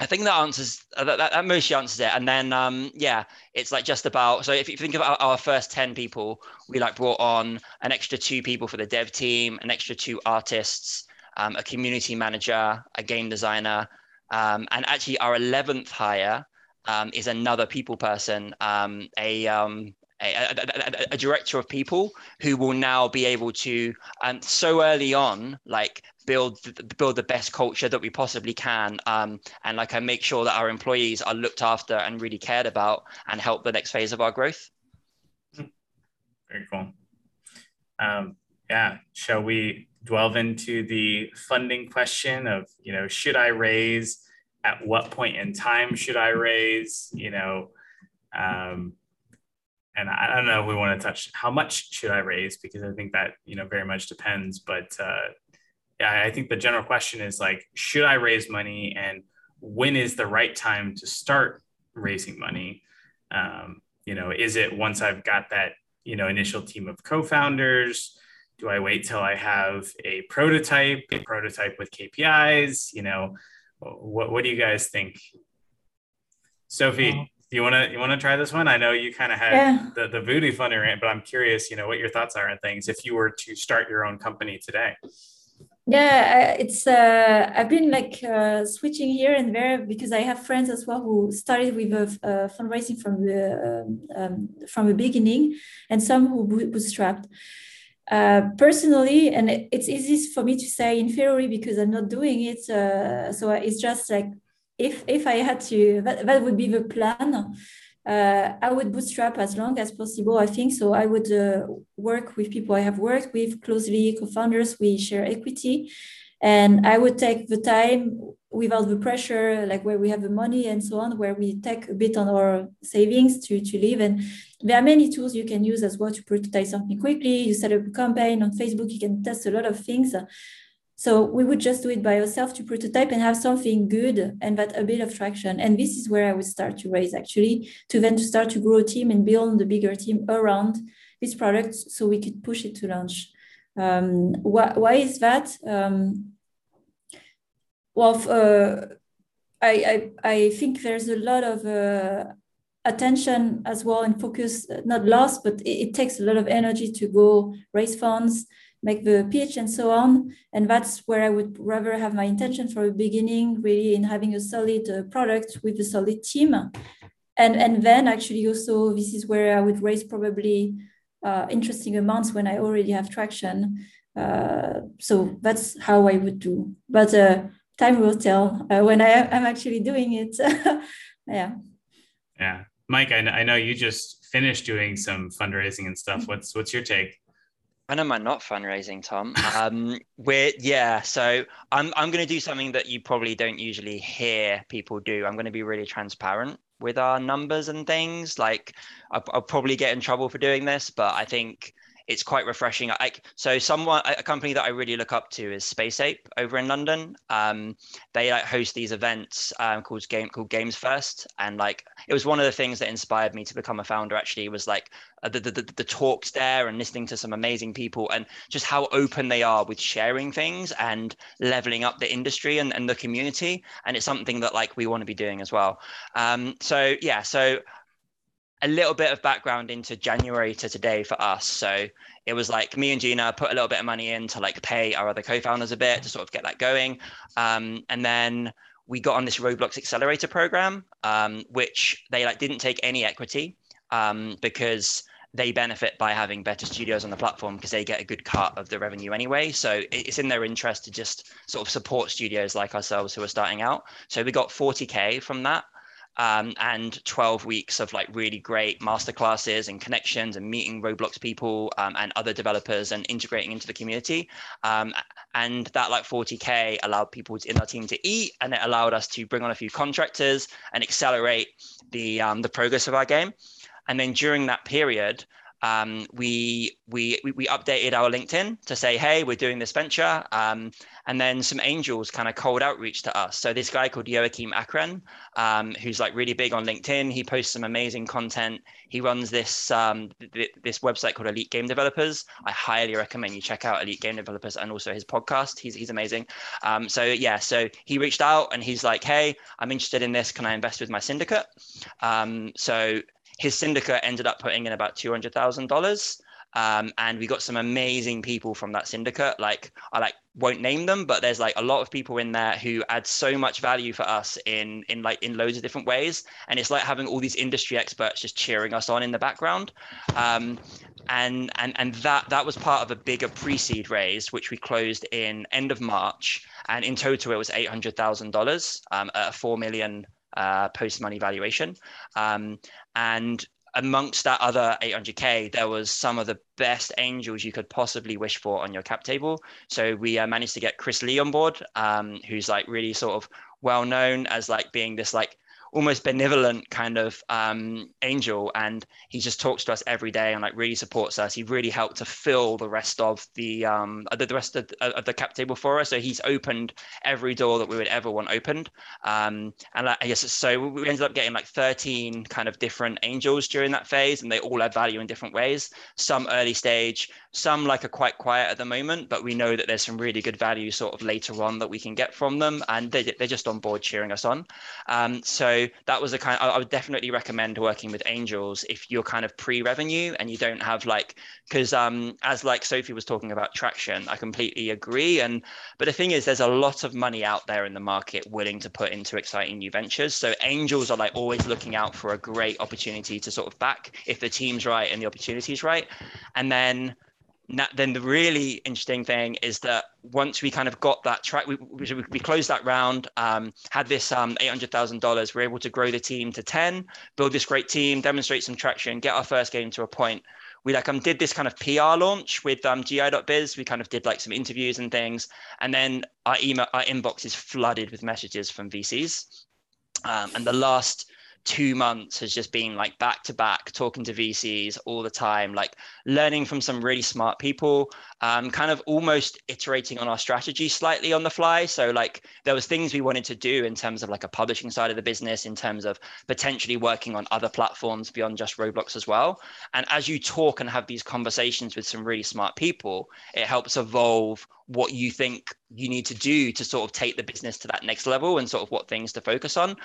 I think that answers that, that, mostly answers it. And then um, yeah, it's like just about so if you think about our first 10 people, we like brought on an extra two people for the dev team, an extra two artists, um, a community manager, a game designer, um, and actually, our 11th hire um, is another people person, um, a, um, a, a, a, director of people who will now be able to, um, so early on, like build build the best culture that we possibly can, um, and like I make sure that our employees are looked after and really cared about, and help the next phase of our growth. Very cool. Yeah, shall we delve into the funding question of, you know, should I raise? At what point in time should I raise? You know, um, and I don't know if we want to touch how much should I raise because I think that you know very much depends. But uh, yeah, I think the general question is like, should I raise money, and when is the right time to start raising money? Um, you know, is it once I've got that you know initial team of co-founders? Do I wait till I have a prototype, a prototype with KPIs? You know, what what do you guys think? Sophie, do you want to you want to try this one? I know you kind of had yeah. the the voodoo funny rant, but I'm curious, you know, what your thoughts are on things if you were to start your own company today. Yeah, it's uh, I've been like uh, switching here and there because I have friends as well who started with a, uh, fundraising from the um, um, from the beginning, and some who bootstrapped. Uh, personally, and it's easy for me to say in theory because I'm not doing it. Uh, so it's just like if if I had to, that, that would be the plan. Uh, I would bootstrap as long as possible. I think so. I would uh, work with people I have worked with closely, co-founders. We share equity, and I would take the time without the pressure, like where we have the money and so on, where we take a bit on our savings to to live and there are many tools you can use as well to prototype something quickly. You set up a campaign on Facebook, you can test a lot of things. So we would just do it by ourselves to prototype and have something good and that a bit of traction. And this is where I would start to raise actually, to then to start to grow a team and build the bigger team around this product so we could push it to launch. Um, why, why is that? Um, well, uh, I, I, I think there's a lot of uh, attention as well and focus uh, not lost but it, it, takes a lot of energy to go raise funds make the pitch and so on. And that's where i would rather have my intention for the beginning really in having a solid uh, product with a solid team. And and then actually also this is where i would raise probably uh, interesting amounts when i already have traction. Uh, so that's how i would do. But time will tell uh, when I, i'm actually doing it yeah yeah Mike, I, I know you just finished doing some fundraising and stuff. What's what's your take? When am I not fundraising, Tom? Um, we're yeah. So I'm I'm going to do something that you probably don't usually hear people do. I'm going to be really transparent with our numbers and things. Like I'll, I'll probably get in trouble for doing this, but I think it's quite refreshing. I, so someone, a company that I really look up to is Space Ape over in London. Um, they like host these events um, called game called Games First, and like it was one of the things that inspired me to become a founder. Actually, was like uh, the, the the talks there and listening to some amazing people and just how open they are with sharing things and leveling up the industry and, and the community. And it's something that like we want to be doing as well. Um, so yeah, so a little bit of background into January to today for us. So it was like me and Gina put a little bit of money in to like pay our other co-founders a bit to sort of get that going. Um, and then we got on this Roblox accelerator program, um, which they like didn't take any equity um, because they benefit by having better studios on the platform because they get a good cut of the revenue anyway. So it's in their interest to just sort of support studios like ourselves who are starting out. So we got 40K from that um, and 12 weeks of like really great masterclasses and connections and meeting Roblox people um, and other developers and integrating into the community. Um, and that like 40K allowed people in our team to eat and it allowed us to bring on a few contractors and accelerate the, um, the progress of our game. And then during that period, um, we, we, we updated our LinkedIn to say, hey, we're doing this venture. Um, and then some angels kind of cold outreach to us. So this guy called Joakim Achrén, um, who's like really big on LinkedIn. He posts some amazing content. He runs this um, th- this website called Elite Game Developers. I highly recommend you check out Elite Game Developers and also his podcast. He's he's amazing. Um, so yeah, so he reached out and he's like, hey, I'm interested in this. Can I invest with my syndicate? Um, so his syndicate ended up putting in about two hundred thousand dollars. Um, and we got some amazing people from that syndicate. Like I like won't name them, but there's like a lot of people in there who add so much value for us in in like in loads of different ways. And it's like having all these industry experts just cheering us on in the background. Um, and and and that that was part of a bigger pre-seed raise, which we closed in end of March. And in total, it was eight hundred thousand um, dollars at a four million uh, post money valuation. Um, and amongst that other 800k there was some of the best angels you could possibly wish for on your cap table so we uh, managed to get chris lee on board um, who's like really sort of well known as like being this like almost benevolent kind of um, angel and he just talks to us every day and like really supports us. He really helped to fill the rest of the um the, the rest of, of the cap table for us. So he's opened every door that we would ever want opened. Um and like, i guess so we ended up getting like 13 kind of different angels during that phase and they all add value in different ways. Some early stage some like are quite quiet at the moment but we know that there's some really good value sort of later on that we can get from them and they, they're just on board cheering us on um so that was a kind of, I would definitely recommend working with angels if you're kind of pre-revenue and you don't have like because um as like Sophie was talking about traction, I completely agree. And but the thing is there's a lot of money out there in the market willing to put into exciting new ventures. So angels are like always looking out for a great opportunity to sort of back if the team's right and the opportunity's right. And then then the really interesting thing is that once we kind of got that track, we, we, we closed that round, um, had this um, $800,000, we're able to grow the team to 10, build this great team, demonstrate some traction, get our first game to a point. We like um did this kind of PR launch with um GI.biz. We kind of did like some interviews and things, and then our email our inbox is flooded with messages from VCs. Um, and the last two months has just been like back to back talking to VCs all the time, like learning from some really smart people, um, kind of almost iterating on our strategy slightly on the fly. So like there was things we wanted to do in terms of like a publishing side of the business, in terms of potentially working on other platforms beyond just Roblox as well. And as you talk and have these conversations with some really smart people, it helps evolve what you think you need to do to sort of take the business to that next level and sort of what things to focus on.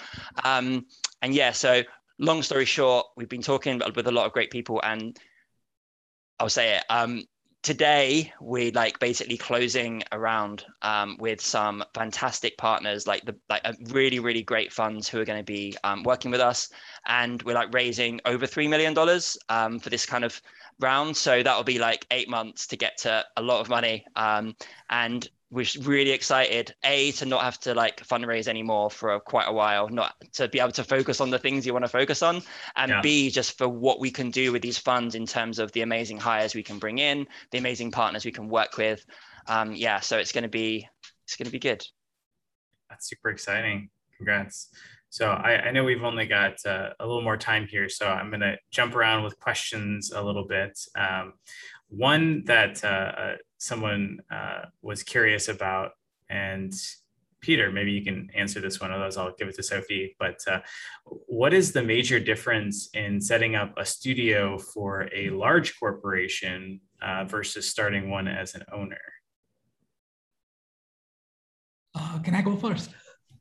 Um, and yeah, so long story short, we've been talking with a lot of great people and I'll say it. Um, today we're like basically closing around um, with some fantastic partners like the like really really great funds who are going to be um, working with us and we're like raising over three million dollars um, for this kind of round. So that'll be like eight months to get to a lot of money. Um, and we're really excited, A, to not have to like fundraise anymore for quite a while, not to be able to focus on the things you want to focus on. And yeah. B, just for what we can do with these funds in terms of the amazing hires we can bring in, the amazing partners we can work with. Um, yeah, so it's going to be, it's going to be good. That's super exciting. Congrats. So I, I know we've only got uh, a little more time here, so I'm going to jump around with questions a little bit. Um, one that uh, uh, someone uh, was curious about, and Peter, maybe you can answer this one, otherwise I'll give it to Sophie. But uh, what is the major difference in setting up a studio for a large corporation uh, versus starting one as an owner? can I go first?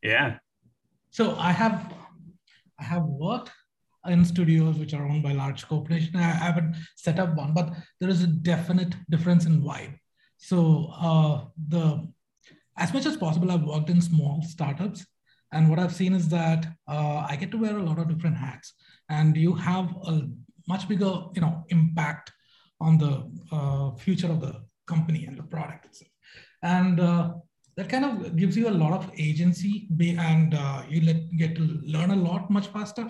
Yeah. So I have I have worked in studios which are owned by large corporations. I haven't set up one, but there is a definite difference in vibe. So uh, the as much as possible, I've worked in small startups, and what I've seen is that uh, I get to wear a lot of different hats, and you have a much bigger, you know, impact on the uh, future of the company and the product itself. And uh, that kind of gives you a lot of agency and uh, you let, get to learn a lot much faster.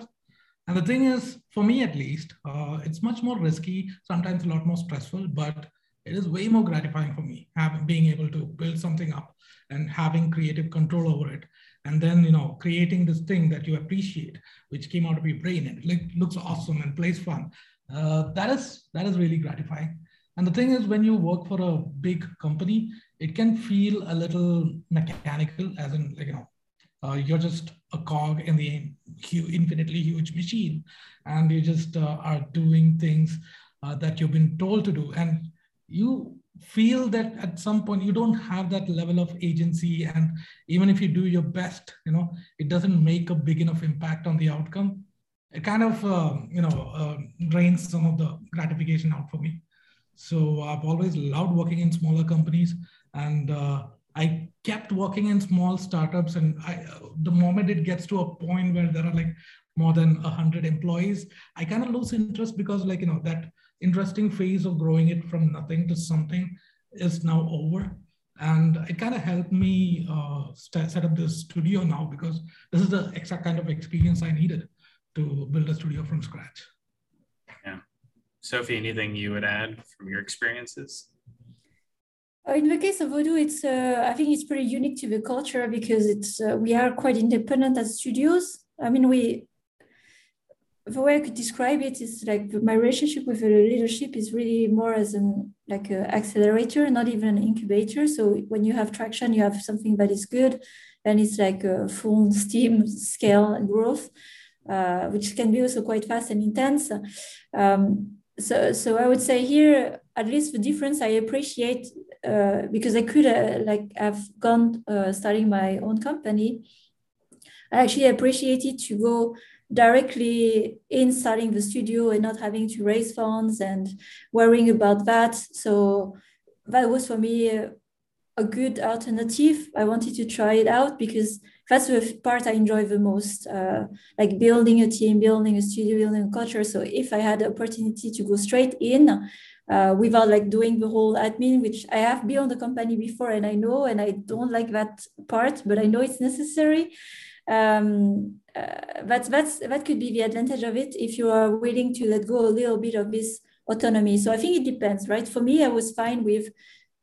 And the thing is, for me at least, uh, it's much more risky, sometimes a lot more stressful, but it is way more gratifying for me having being able to build something up and having creative control over it. And then, you know, creating this thing that you appreciate, which came out of your brain and it looks awesome and plays fun. Uh, that is that is really gratifying. And the thing is, when you work for a big company, it can feel a little mechanical, as in, like, you know, uh, you're just a cog in the infinitely huge machine, and you just uh, are doing things uh, that you've been told to do. And you feel that at some point you don't have that level of agency. And even if you do your best, you know, it doesn't make a big enough impact on the outcome. It kind of, uh, you know, uh, drains some of the gratification out for me. So I've always loved working in smaller companies, and uh, I kept working in small startups. And I, the moment it gets to a point where there are like more than hundred employees, I kind of lose interest because, like you know, that interesting phase of growing it from nothing to something is now over. And it kind of helped me uh, set up this studio now because this is the exact kind of experience I needed to build a studio from scratch. Yeah. Sophie, anything you would add from your experiences? Uh, in the case of Voodoo, it's uh, I think it's pretty unique to the culture because it's uh, we are quite independent as studios. I mean, we the way I could describe it is like my relationship with leadership is really more as an like an accelerator, not even an incubator. So when you have traction, you have something that is good, and it's like a full steam scale and growth, uh, which can be also quite fast and intense. Um, so so I would say here at least the difference I appreciate uh, because I could uh, like have gone uh, starting my own company. I actually appreciated to go directly in starting the studio and not having to raise funds and worrying about that. So that was for me a, a good alternative. I wanted to try it out because that's the part I enjoy the most, uh, like building a team, building a studio, building a culture. So if I had the opportunity to go straight in uh, without like doing the whole admin, which I have been on the company before and I know, and I don't like that part, but I know it's necessary. Um, uh, that's that's that could be the advantage of it if you are willing to let go a little bit of this autonomy. So I think it depends, right? For me, I was fine with,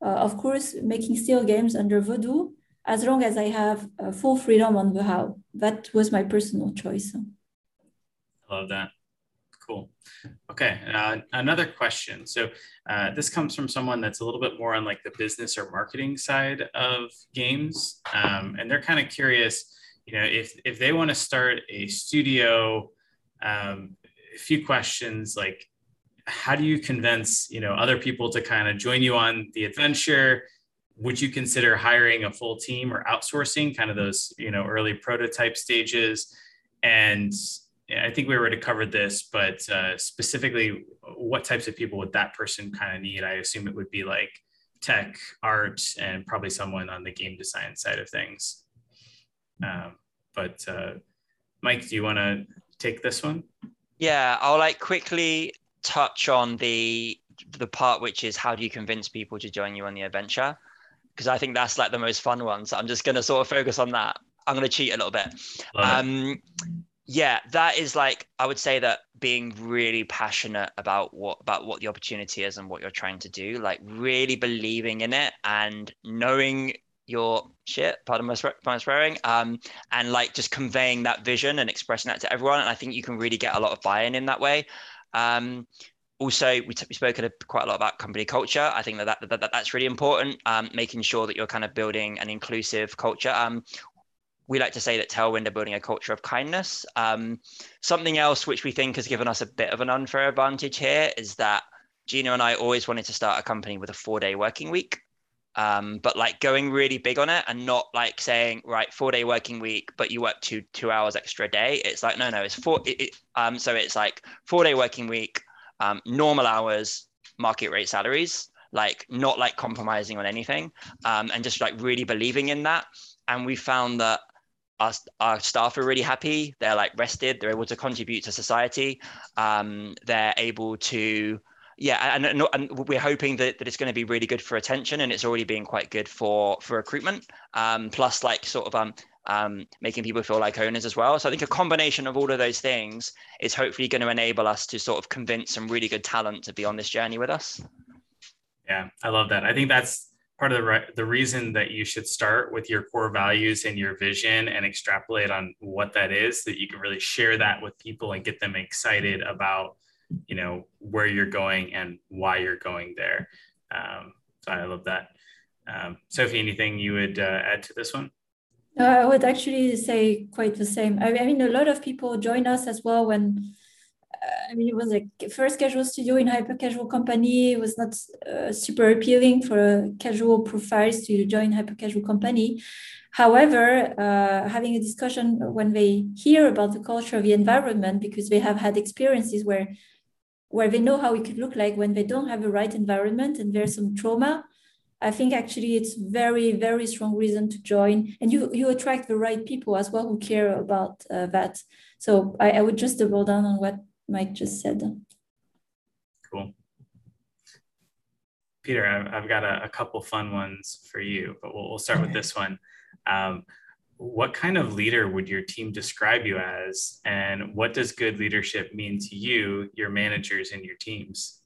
uh, of course, making still games under Voodoo as long as I have uh, full freedom on the how. That was my personal choice. I love that. Cool. Okay, uh, another question. So uh, this comes from someone that's a little bit more on like the business or marketing side of games, um, and they're kind of curious. You know, if if they want to start a studio, um, a few questions like, how do you convince you know other people to kind of join you on the adventure? would you consider hiring a full team or outsourcing kind of those you know early prototype stages? And i think we already covered this but uh, specifically what types of people would that person kind of need? I assume it would be like tech art and probably someone on the game design side of things um, but uh, mike do you want to take this one yeah i'll like quickly touch on the the part which is how do you convince people to join you on the adventure because I think that's like the most fun one. So I'm just going to sort of focus on that. I'm going to cheat a little bit. Um, yeah, that is like I would say that being really passionate about what about what the opportunity is and what you're trying to do, like really believing in it and knowing your shit, pardon my, my swearing, um, and like just conveying that vision and expressing that to everyone. And I think you can really get a lot of buy-in in that way. Um, also we t- we spoken quite a lot about company culture i think that, that, that, that that's really important um, making sure that you're kind of building an inclusive culture um, we like to say that tailwind are building a culture of kindness um, something else which we think has given us a bit of an unfair advantage here is that gina and i always wanted to start a company with a four day working week um, but like going really big on it and not like saying right four day working week but you work two two hours extra day it's like no no it's four it, it, um, so it's like four day working week um, normal hours, market rate salaries, like not like compromising on anything, um, and just like really believing in that. And we found that our, our staff are really happy. They're like rested. They're able to contribute to society. Um, they're able to, yeah, and, and, we're hoping that, that it's going to be really good for attention, and it's already been quite good for for recruitment. Um, plus, like sort of um, um, making people feel like owners as well. So I think a combination of all of those things is hopefully going to enable us to sort of convince some really good talent to be on this journey with us. Yeah, I love that. I think that's part of the re- the reason that you should start with your core values and your vision and extrapolate on what that is that you can really share that with people and get them excited about you know where you're going and why you're going there um, so i love that um, sophie anything you would uh, add to this one no, I would actually say quite the same. I, mean, a lot of people join us as well when, uh, I mean, it was like first casual studio in hyper casual company. It was not uh, super appealing for casual profiles to join hyper casual company. However, uh, having a discussion when they hear about the culture of the environment, because they have had experiences where where they know how it could look like when they don't have the right environment and there's some trauma, I think actually it's very, very strong reason to join. And you, you attract the right people as well who care about uh, that. So I, I would just double down on what Mike just said. Cool. Peter, I've got a, a couple fun ones for you, but we'll, we'll start with this one. Um, what kind of leader would your team describe you as? And what does good leadership mean to you, your managers, and your teams?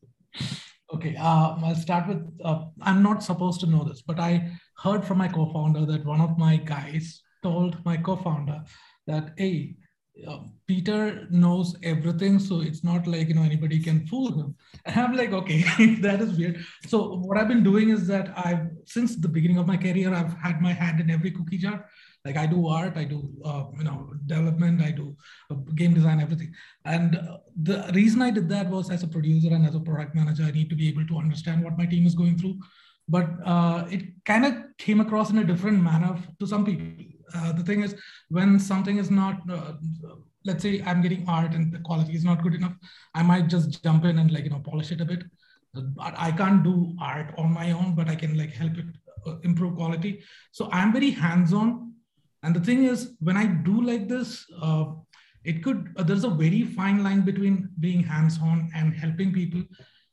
Okay, uh, I'll start with. Uh, I'm not supposed to know this, but I heard from my co-founder that one of my guys told my co-founder that, "Hey, uh, Peter knows everything, so it's not like you know anybody can fool him." And I'm like, "Okay, that is weird." So what I've been doing is that I've since the beginning of my career, I've had my hand in every cookie jar like i do art i do uh, you know development i do uh, game design everything. And uh, the reason i did that was as a producer and as a product manager i need to be able to understand what my team is going through. But uh, it kind of came across in a different manner to some people. Uh, the thing is when something is not uh, let's say i'm getting art and the quality is not good enough i might just jump in and like you know polish it a bit. But i can't do art on my own but i can like help it improve quality. So i'm very hands on And the thing is, when I do like this, uh, it could, uh, there's a very fine line between being hands-on and helping people.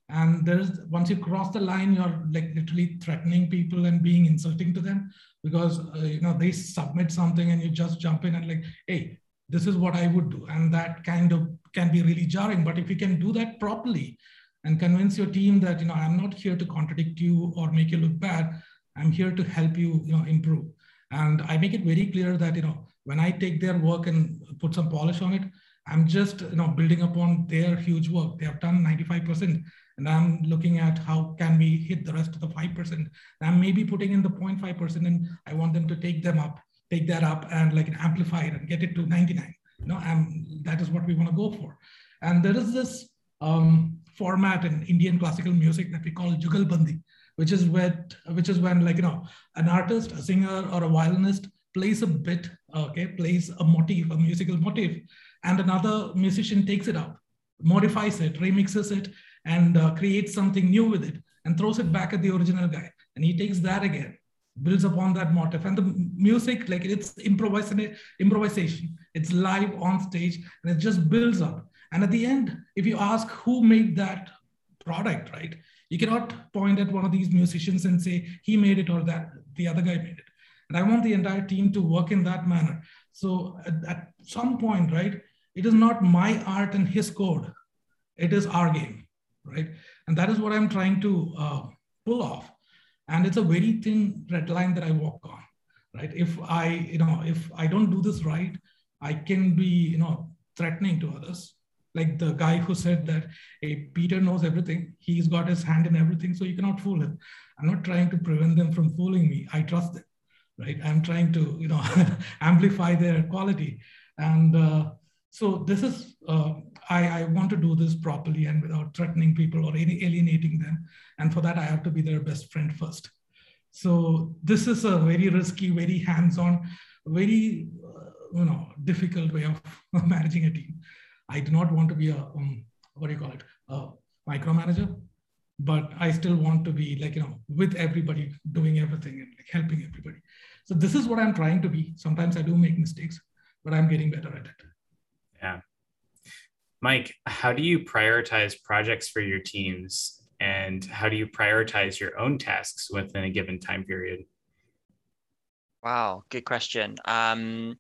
And there's, once you cross the line, you're like literally threatening people and being insulting to them because, uh, you know, they submit something and you just jump in and like, hey, this is what I would do. And that kind of can be really jarring. But if you can do that properly and convince your team that, you know, I'm not here to contradict you or make you look bad, I'm here to help you, you know, improve. And I make it very clear that, you know, when I take their work and put some polish on it, I'm just, you know, building upon their huge work. They have done 95%. And I'm looking at how can we hit the rest of the 5%. And I'm maybe putting in the 0.5% and I want them to take them up, take that up and like amplify it and get it to 99. You know, and that is what we want to go for. And there is this um, format in Indian classical music that we call Jugalbandi, which is when, which is when like, you know, an artist, a singer or a violinist plays a bit, okay, plays a motif, a musical motif, and another musician takes it up, modifies it, remixes it, and uh, creates something new with it, and throws it back at the original guy. And he takes that again, builds upon that motif. And the music, like it's improvisation, improvisation. It's live on stage, and it just builds up. And at the end, if you ask who made that product, right? You cannot point at one of these musicians and say he made it or that the other guy made it. And I want the entire team to work in that manner. So at, at some point, right, it is not my art and his code. It is our game, right? And that is what I'm trying to uh, pull off. And it's a very thin red line that I walk on, right? If I, you know, if I don't do this right, I can be, you know, threatening to others. Like the guy who said that, hey, Peter knows everything. He's got his hand in everything, so you cannot fool him. I'm not trying to prevent them from fooling me. I trust them, right? I'm trying to, you know, amplify their quality. And uh, so this is, uh, I, I want to do this properly and without threatening people or alienating them. And for that, I have to be their best friend first. So this is a very risky, very hands-on, very uh, you know difficult way of managing a team. I do not want to be a um, what do you call it, a micromanager, but I still want to be like you know with everybody doing everything and like helping everybody. So this is what I'm trying to be. Sometimes I do make mistakes, but I'm getting better at it. Yeah. Mike, how do you prioritize projects for your teams and how do you prioritize your own tasks within a given time period? Wow, good question. Um,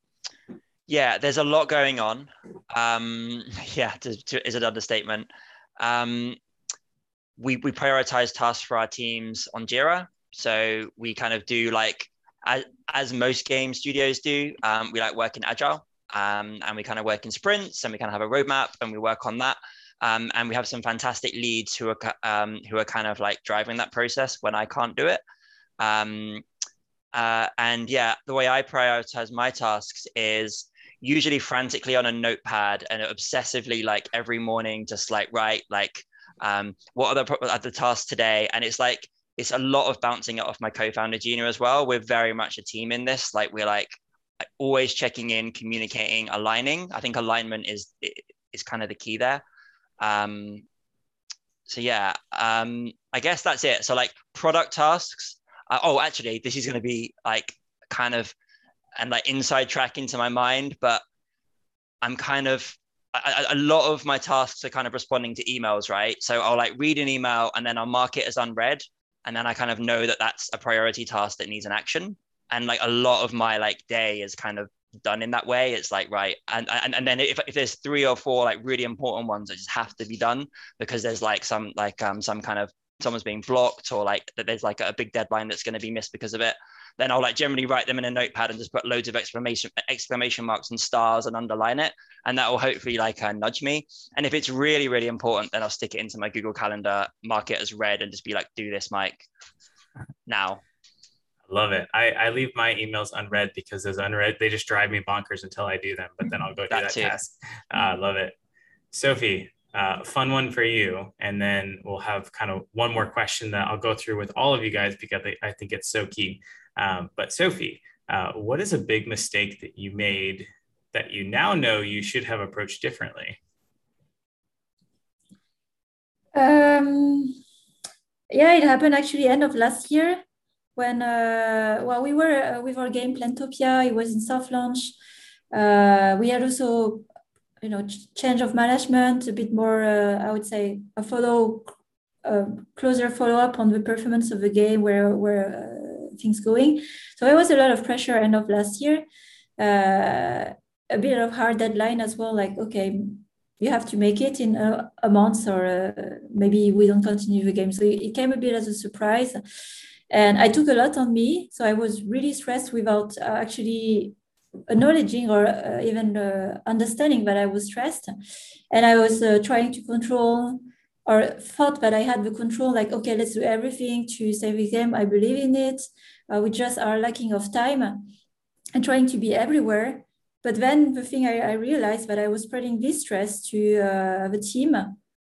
yeah, there's a lot going on. Um, yeah, to, to, is an understatement. Um, we we prioritize tasks for our teams on Jira, so we kind of do like as, as most game studios do. Um, we like work in agile, um, and we kind of work in sprints, and we kind of have a roadmap, and we work on that. Um, and we have some fantastic leads who are um, who are kind of like driving that process when I can't do it. Uh, and yeah, the way I prioritize my tasks is usually frantically on a notepad and obsessively like every morning, just like write like um, what are the are the tasks today, and it's like it's a lot of bouncing it off my co-founder Gina as well. We're very much a team in this. Like we're like always checking in, communicating, aligning. I think alignment is is kind of the key there. Um, so yeah, um, I guess that's it. So like product tasks. Uh, oh, actually, this is going to be like kind of and like inside track into my mind, but I'm kind of I, a lot of my tasks are kind of responding to emails, right? So I'll like read an email and then I'll mark it as unread, and then I kind of know that that's a priority task that needs an action. And like a lot of my like day is kind of done in that way it's like right and and, and then if, if there's three or four like really important ones that just have to be done because there's like some like um some kind of someone's being blocked or like that there's like a big deadline that's going to be missed because of it then I'll like generally write them in a notepad and just put loads of exclamation exclamation marks and stars and underline it, and that will hopefully like uh, nudge me. And if it's really really important, then I'll stick it into my Google Calendar, mark it as red, and just be like, "Do this, Mike, now." Love it. I, I leave my emails unread because as unread, they just drive me bonkers until I do them, but then I'll go do that, that task. I uh, love it. Sophie, uh, fun one for you. And then we'll have kind of one more question that I'll go through with all of you guys because I think it's so key. Um, but Sophie, uh, what is a big mistake that you made that you now know you should have approached differently? Um, yeah, it happened actually end of last year when uh, well we were uh, with our game Plantopia. It was in soft launch. Uh, we had also you know change of management, a bit more. Uh, I would say a follow a closer follow up on the performance of the game, where where uh, things going. So it was a lot of pressure end of last year. Uh, a bit of hard deadline as well. Like okay, you have to make it in a, a month or uh, maybe we don't continue the game. So it came a bit as a surprise. And I took a lot on me. So I was really stressed without uh, actually acknowledging or uh, even uh, understanding that I was stressed. And I was uh, trying to control or thought that I had the control, like, okay, let's do everything to save the game. I believe in it. Uh, we just are lacking of time and trying to be everywhere. But then the thing I, I realized that I was spreading this stress to uh, the team,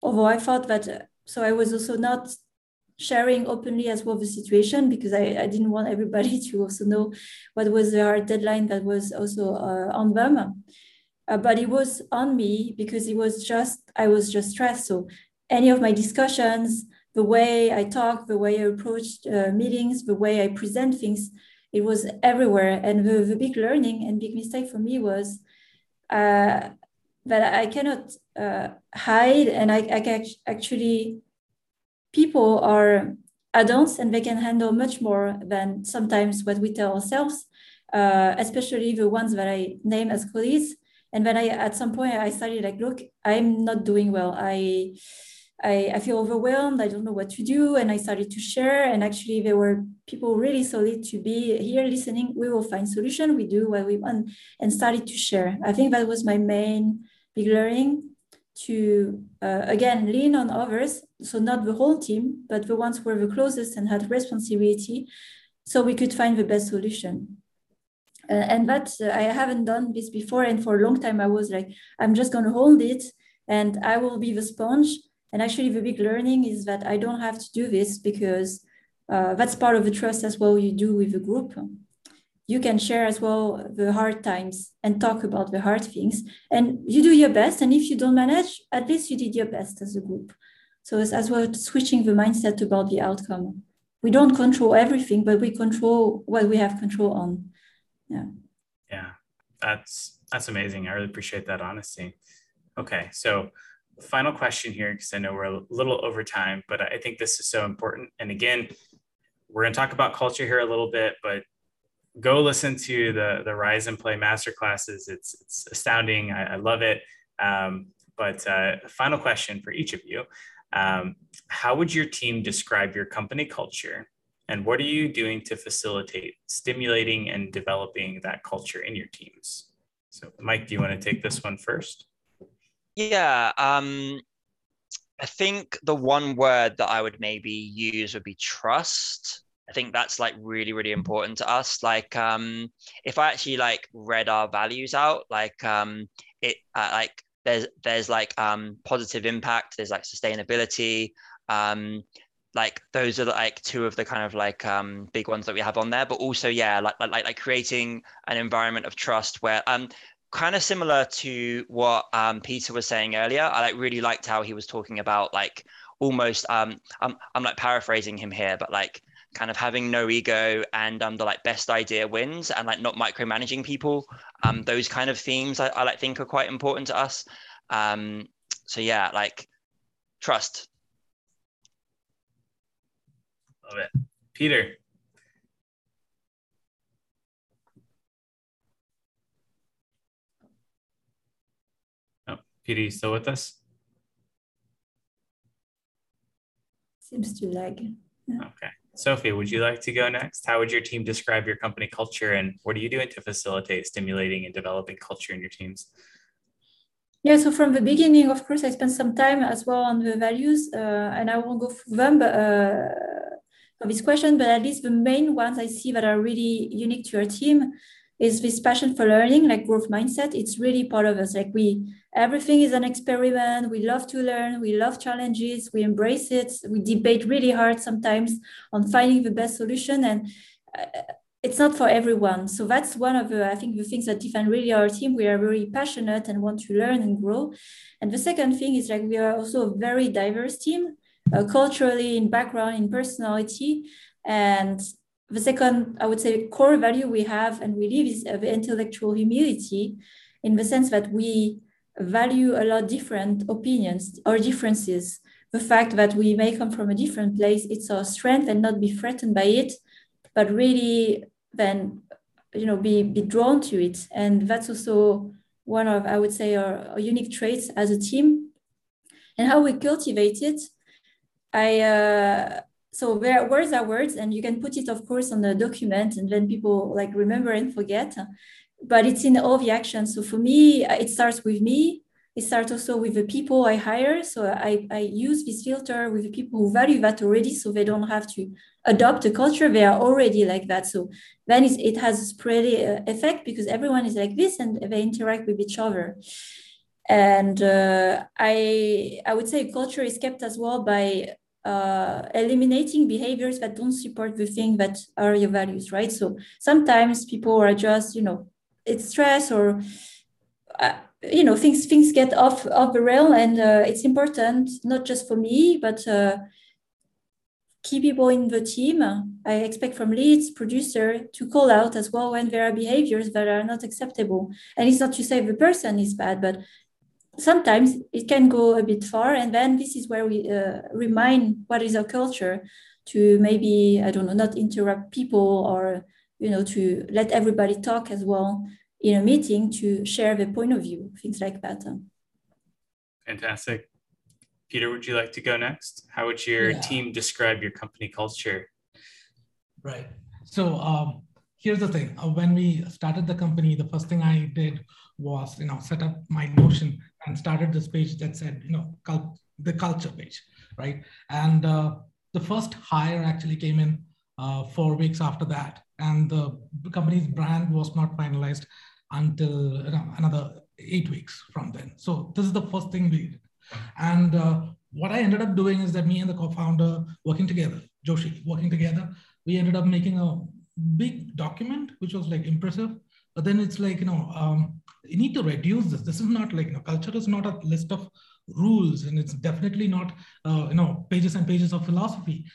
although I thought that, so I was also not sharing openly as well the situation because I, I didn't want everybody to also know what was the hard deadline that was also uh, on them. Uh, but it was on me because it was just, I was just stressed. So any of my discussions, the way I talk, the way I approached uh, meetings, the way I present things, it was everywhere. And the, the big learning and big mistake for me was uh, that I cannot uh, hide and I, I can actually people are adults and they can handle much more than sometimes what we tell ourselves, uh, especially the ones that I name as colleagues. And then I, at some point, I started like, look, I'm not doing well. I, I, I feel overwhelmed. I don't know what to do. And I started to share. And actually, there were people really solid to be here listening. We will find solution. We do what we want, and started to share. I think that was my main big learning to uh, again lean on others so not the whole team but the ones who were the closest and had responsibility so we could find the best solution. Uh, and that uh, i haven't done this before and for a long time i was like i'm just going to hold it and i will be the sponge. And actually the big learning is that i don't have to do this because uh, that's part of the trust as well you do with the group you can share as well the hard times and talk about the hard things. And you do your best and if you don't manage at least you did your best as a group. So it's as well switching the mindset about the outcome. We don't control everything but we control what we have control on. Yeah. Yeah. That's that's amazing. I really appreciate that honesty. Okay so final question here because i know we're a little over time but i think this is so important. And again we're going to talk about culture here a little bit but go listen to the the Rise and Play master classes. It's it's astounding. I, I love it. Um, but uh, final question for each of you: um, How would your team describe your company culture, and what are you doing to facilitate stimulating and developing that culture in your teams? So, Mike, do you want to take this one first? Yeah. Um, I think the one word that I would maybe use would be trust. I think that's like really, really important to us. Like, um, if I actually like read our values out, like, um, it, uh, like, there's, there's like, um, positive impact, there's like sustainability, um, like those are like two of the kind of like um big ones that we have on there but also yeah like like like creating an environment of trust where um kind of similar to what um peter was saying earlier i like really liked how he was talking about like almost um i'm, I'm like paraphrasing him here but like kind of having no ego and um, the like best idea wins and like not micromanaging people um, those kind of themes I, I like think are quite important to us. Um, so yeah like trust. Love it. Peter. Oh peter you still with us? Seems to lag yeah. okay Sophie, would you like to go next? How would your team describe your company culture and what are you doing to facilitate stimulating and developing culture in your teams? Yeah, so from the beginning, of course, I spent some time as well on the values, uh, and I won't go through them but, uh, for this question, but at least the main ones I see that are really unique to your team is this passion for learning, like growth mindset. It's really part of us. Like we everything is an experiment. We love to learn. We love challenges. We embrace it. We debate really hard sometimes on finding the best solution. And uh, it's not for everyone. So that's one of the, I think, the things that define really our team. We are very passionate and want to learn and grow. And the second thing is like we are also a very diverse team, uh, culturally, in background, in personality. And the second, I would say, core value we have and we live is the intellectual humility in the sense that we value a lot different opinions or differences. The fact that we may come from a different place, it's our strength and not be threatened by it, but really then, you know, be, be drawn to it. And that's also one of, I would say, our, our unique traits as a team. And how we cultivate it, I, uh, so where, words are words? And you can put it of course on the document and then people like remember and forget. But it's in all the actions. So for me uh, it starts with me. It starts also with the people i hire. So i, I use this filter with the people who value that already so they don't have to adopt a culture. They are already like that. So then it has a spread uh, effect because everyone is like this and they interact with each other. And uh, i i would say culture is kept as well by uh, eliminating behaviors that don't support the thing that are your values, right? So sometimes people are just, you know, it's stress or, uh, you know, things things get off off the rail, and uh, it's important not just for me, but uh, key people in the team. I expect from leads, producer to call out as well when there are behaviors that are not acceptable. And it's not to say the person is bad, but sometimes it can go a bit far and then this is where we uh, remind what is our culture to maybe i don't know not interrupt people or you know to let everybody talk as well in a meeting to share the point of view things like that fantastic. Peter would you like to go next? How would your yeah. team describe your company culture? Right. So um, here's the thing. Uh, when we started the company the first thing i did was you know set up my notion and started this page that said you know cult, the culture page right? And uh, the first hire actually came in uh, four weeks after that. And the company's brand was not finalized until another eight weeks from then. So this is the first thing we did. And uh, what i ended up doing is that me and the co-founder working together joshi working together we ended up making a big document which was like impressive but then it's like you know um, you need to reduce this. This is not like you know culture is not a list of rules and it's definitely not uh, you know pages and pages of philosophy.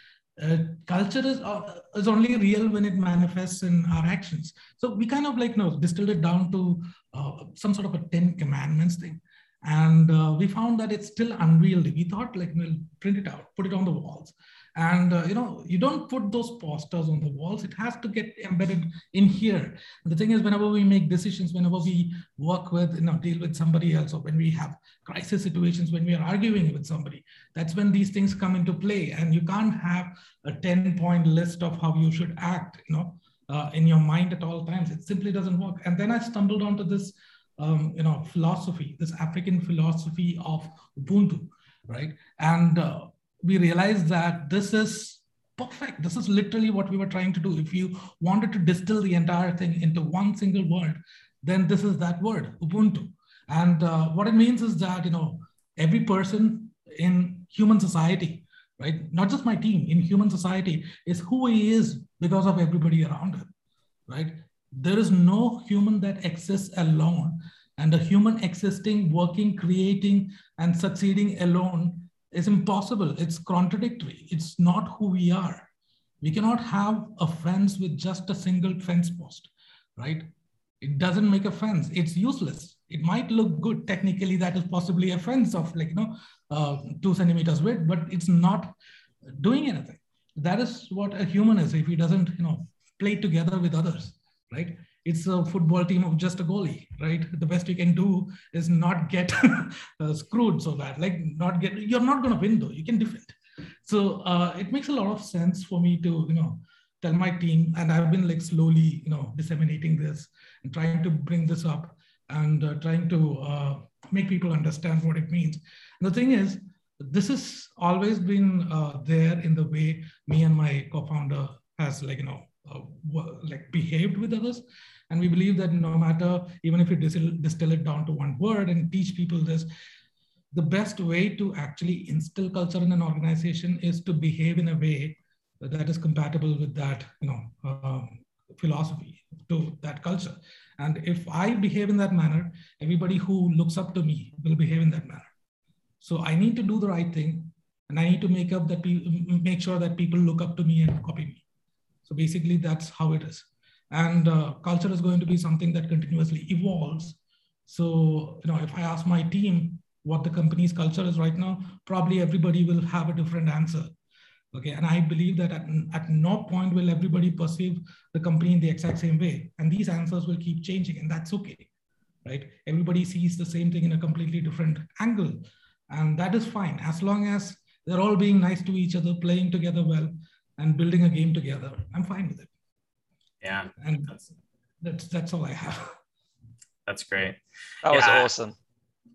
Uh, culture is uh, is only real when it manifests in our actions. So we kind of like you know distilled it down to uh, some sort of a 10 commandments thing. And uh, we found that it's still unwieldy we thought like we'll print it out put it on the walls and uh, you know you don't put those posters on the walls. It has to get embedded in here. The thing is whenever we make decisions whenever we work with you know deal with somebody else or when we have crisis situations when we are arguing with somebody that's when these things come into play. And you can't have a 10 point list of how you should act you know uh, in your mind at all times. It simply doesn't work. And then i stumbled onto this um, you know philosophy this african philosophy of ubuntu right? And uh, we realized that this is perfect. This is literally what we were trying to do. If you wanted to distill the entire thing into one single word, then this is that word, Ubuntu. And uh, what it means is that, you know, every person in human society, right, not just my team, in human society is who he is because of everybody around him, right? There is no human that exists alone. And a human existing, working, creating, and succeeding alone is impossible. It's contradictory. It's not who we are. We cannot have a fence with just a single fence post, right? It doesn't make a fence. It's useless. It might look good technically. That is possibly a fence of like you know uh, two centimeters width, but it's not doing anything. That is what a human is if he doesn't you know play together with others, right? It's a football team of just a goalie, right? The best you can do is not get uh, screwed so bad, like not get, you're not going to win though, you can defend. So uh, it makes a lot of sense for me to, you know, tell my team, and I've been like slowly, you know, disseminating this and trying to bring this up and uh, trying to uh, make people understand what it means. And the thing is, this has always been uh, there in the way me and my co-founder has like, you know, like behaved with others and we believe that no matter, even if you distill, distill it down to one word and teach people this, the best way to actually instill culture in an organization is to behave in a way that is compatible with that, you know, uh, philosophy to that culture. And if I behave in that manner, everybody who looks up to me will behave in that manner. So I need to do the right thing, and I need to make up that pe- make sure that people look up to me and copy me. So basically, that's how it is. And uh, culture is going to be something that continuously evolves. So, you know, if I ask my team what the company's culture is right now, probably everybody will have a different answer. Okay, and I believe that at, at no point will everybody perceive the company in the exact same way. And these answers will keep changing, and that's okay, right? Everybody sees the same thing in a completely different angle. And that is fine, as long as they're all being nice to each other, playing together well, and building a game together. I'm fine with it. Yeah. And that's that's, that's all I have. That's great. That was awesome.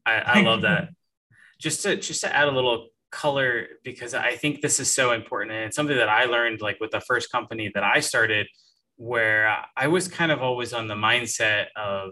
I, I love that. Just to just to add a little color because I think this is so important and it's something that I learned like with the first company that I started where I was kind of always on the mindset of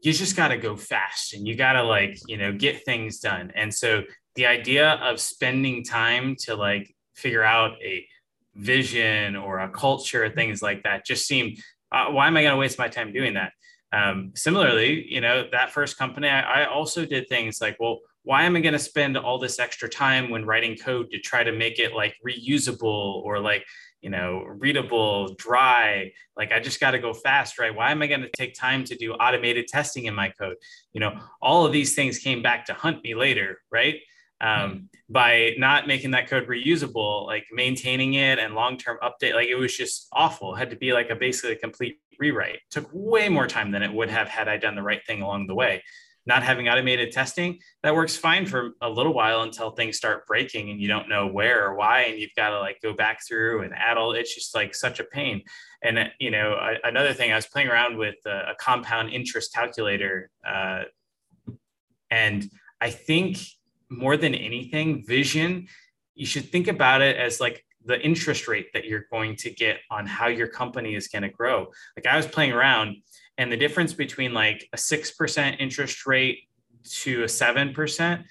you just got to go fast and you got to like you know get things done and so the idea of spending time to like figure out a vision or a culture things like that just seemed uh, why am i going to waste my time doing that um, similarly you know that first company I, I also did things like well why am I going to spend all this extra time when writing code to try to make it like reusable or like, you know, readable, dry? Like, I just got to go fast, right? Why am I going to take time to do automated testing in my code? You know, all of these things came back to hunt me later, right? Um, by not making that code reusable, like maintaining it and long term update, like it was just awful. It had to be like a basically a complete rewrite. It took way more time than it would have had I done the right thing along the way not having automated testing, that works fine for a little while until things start breaking and you don't know where or why. And you've got to like go back through and add all, it's just like such a pain. And, uh, you know, another thing, I was playing around with a, a compound interest calculator. Uh, and I think more than anything, vision, you should think about it as like the interest rate that you're going to get on how your company is going to grow. Like I was playing around and the difference between like a 6% interest rate to a 7%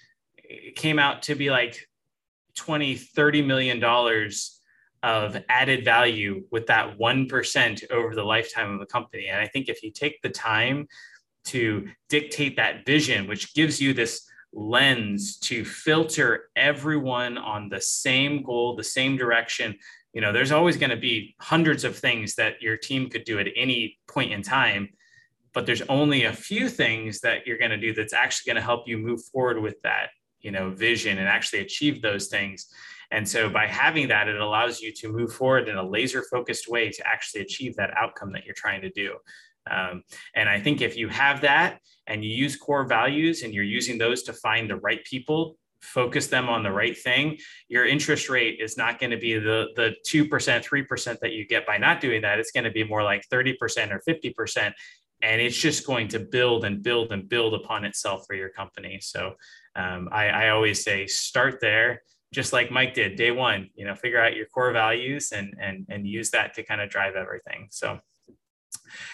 it came out to be like 20 30 million dollars of added value with that 1% over the lifetime of the company and i think if you take the time to dictate that vision which gives you this lens to filter everyone on the same goal the same direction. You know there's always going to be hundreds of things that your team could do at any point in time but there's only a few things that you're going to do that's actually going to help you move forward with that you know vision and actually achieve those things. And so by having that it allows you to move forward in a laser focused way to actually achieve that outcome that you're trying to do um, and i think if you have that and you use core values and you're using those to find the right people focus them on the right thing, your interest rate is not going to be the, the 2%, 3% that you get by not doing that. It's going to be more like 30% or 50%. And it's just going to build and build and build upon itself for your company. So um, I, I always say start there, just like Mike did day one, you know, figure out your core values and, and, and use that to kind of drive everything. So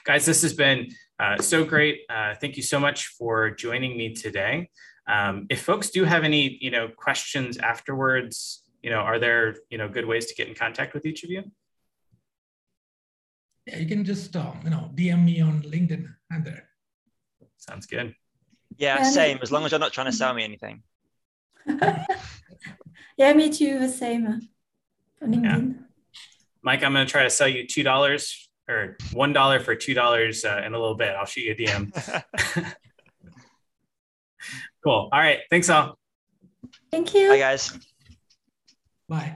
guys, this has been uh, so great. Uh, thank you so much for joining me today. Um, if folks do have any, you know, questions afterwards, you know, are there, you know, good ways to get in contact with each of you? Yeah, you can just, uh, you know, DM me on LinkedIn and there. Sounds good. Yeah, same. As long as you're not trying to sell me anything. yeah, me too. The same. Uh, on LinkedIn. Yeah. Mike, I'm going to try to sell you two dollars or one dollar for two dollars uh, in a little bit. I'll shoot you a DM. Cool. All right. Thanks all. Thank you. Bye, guys. Bye.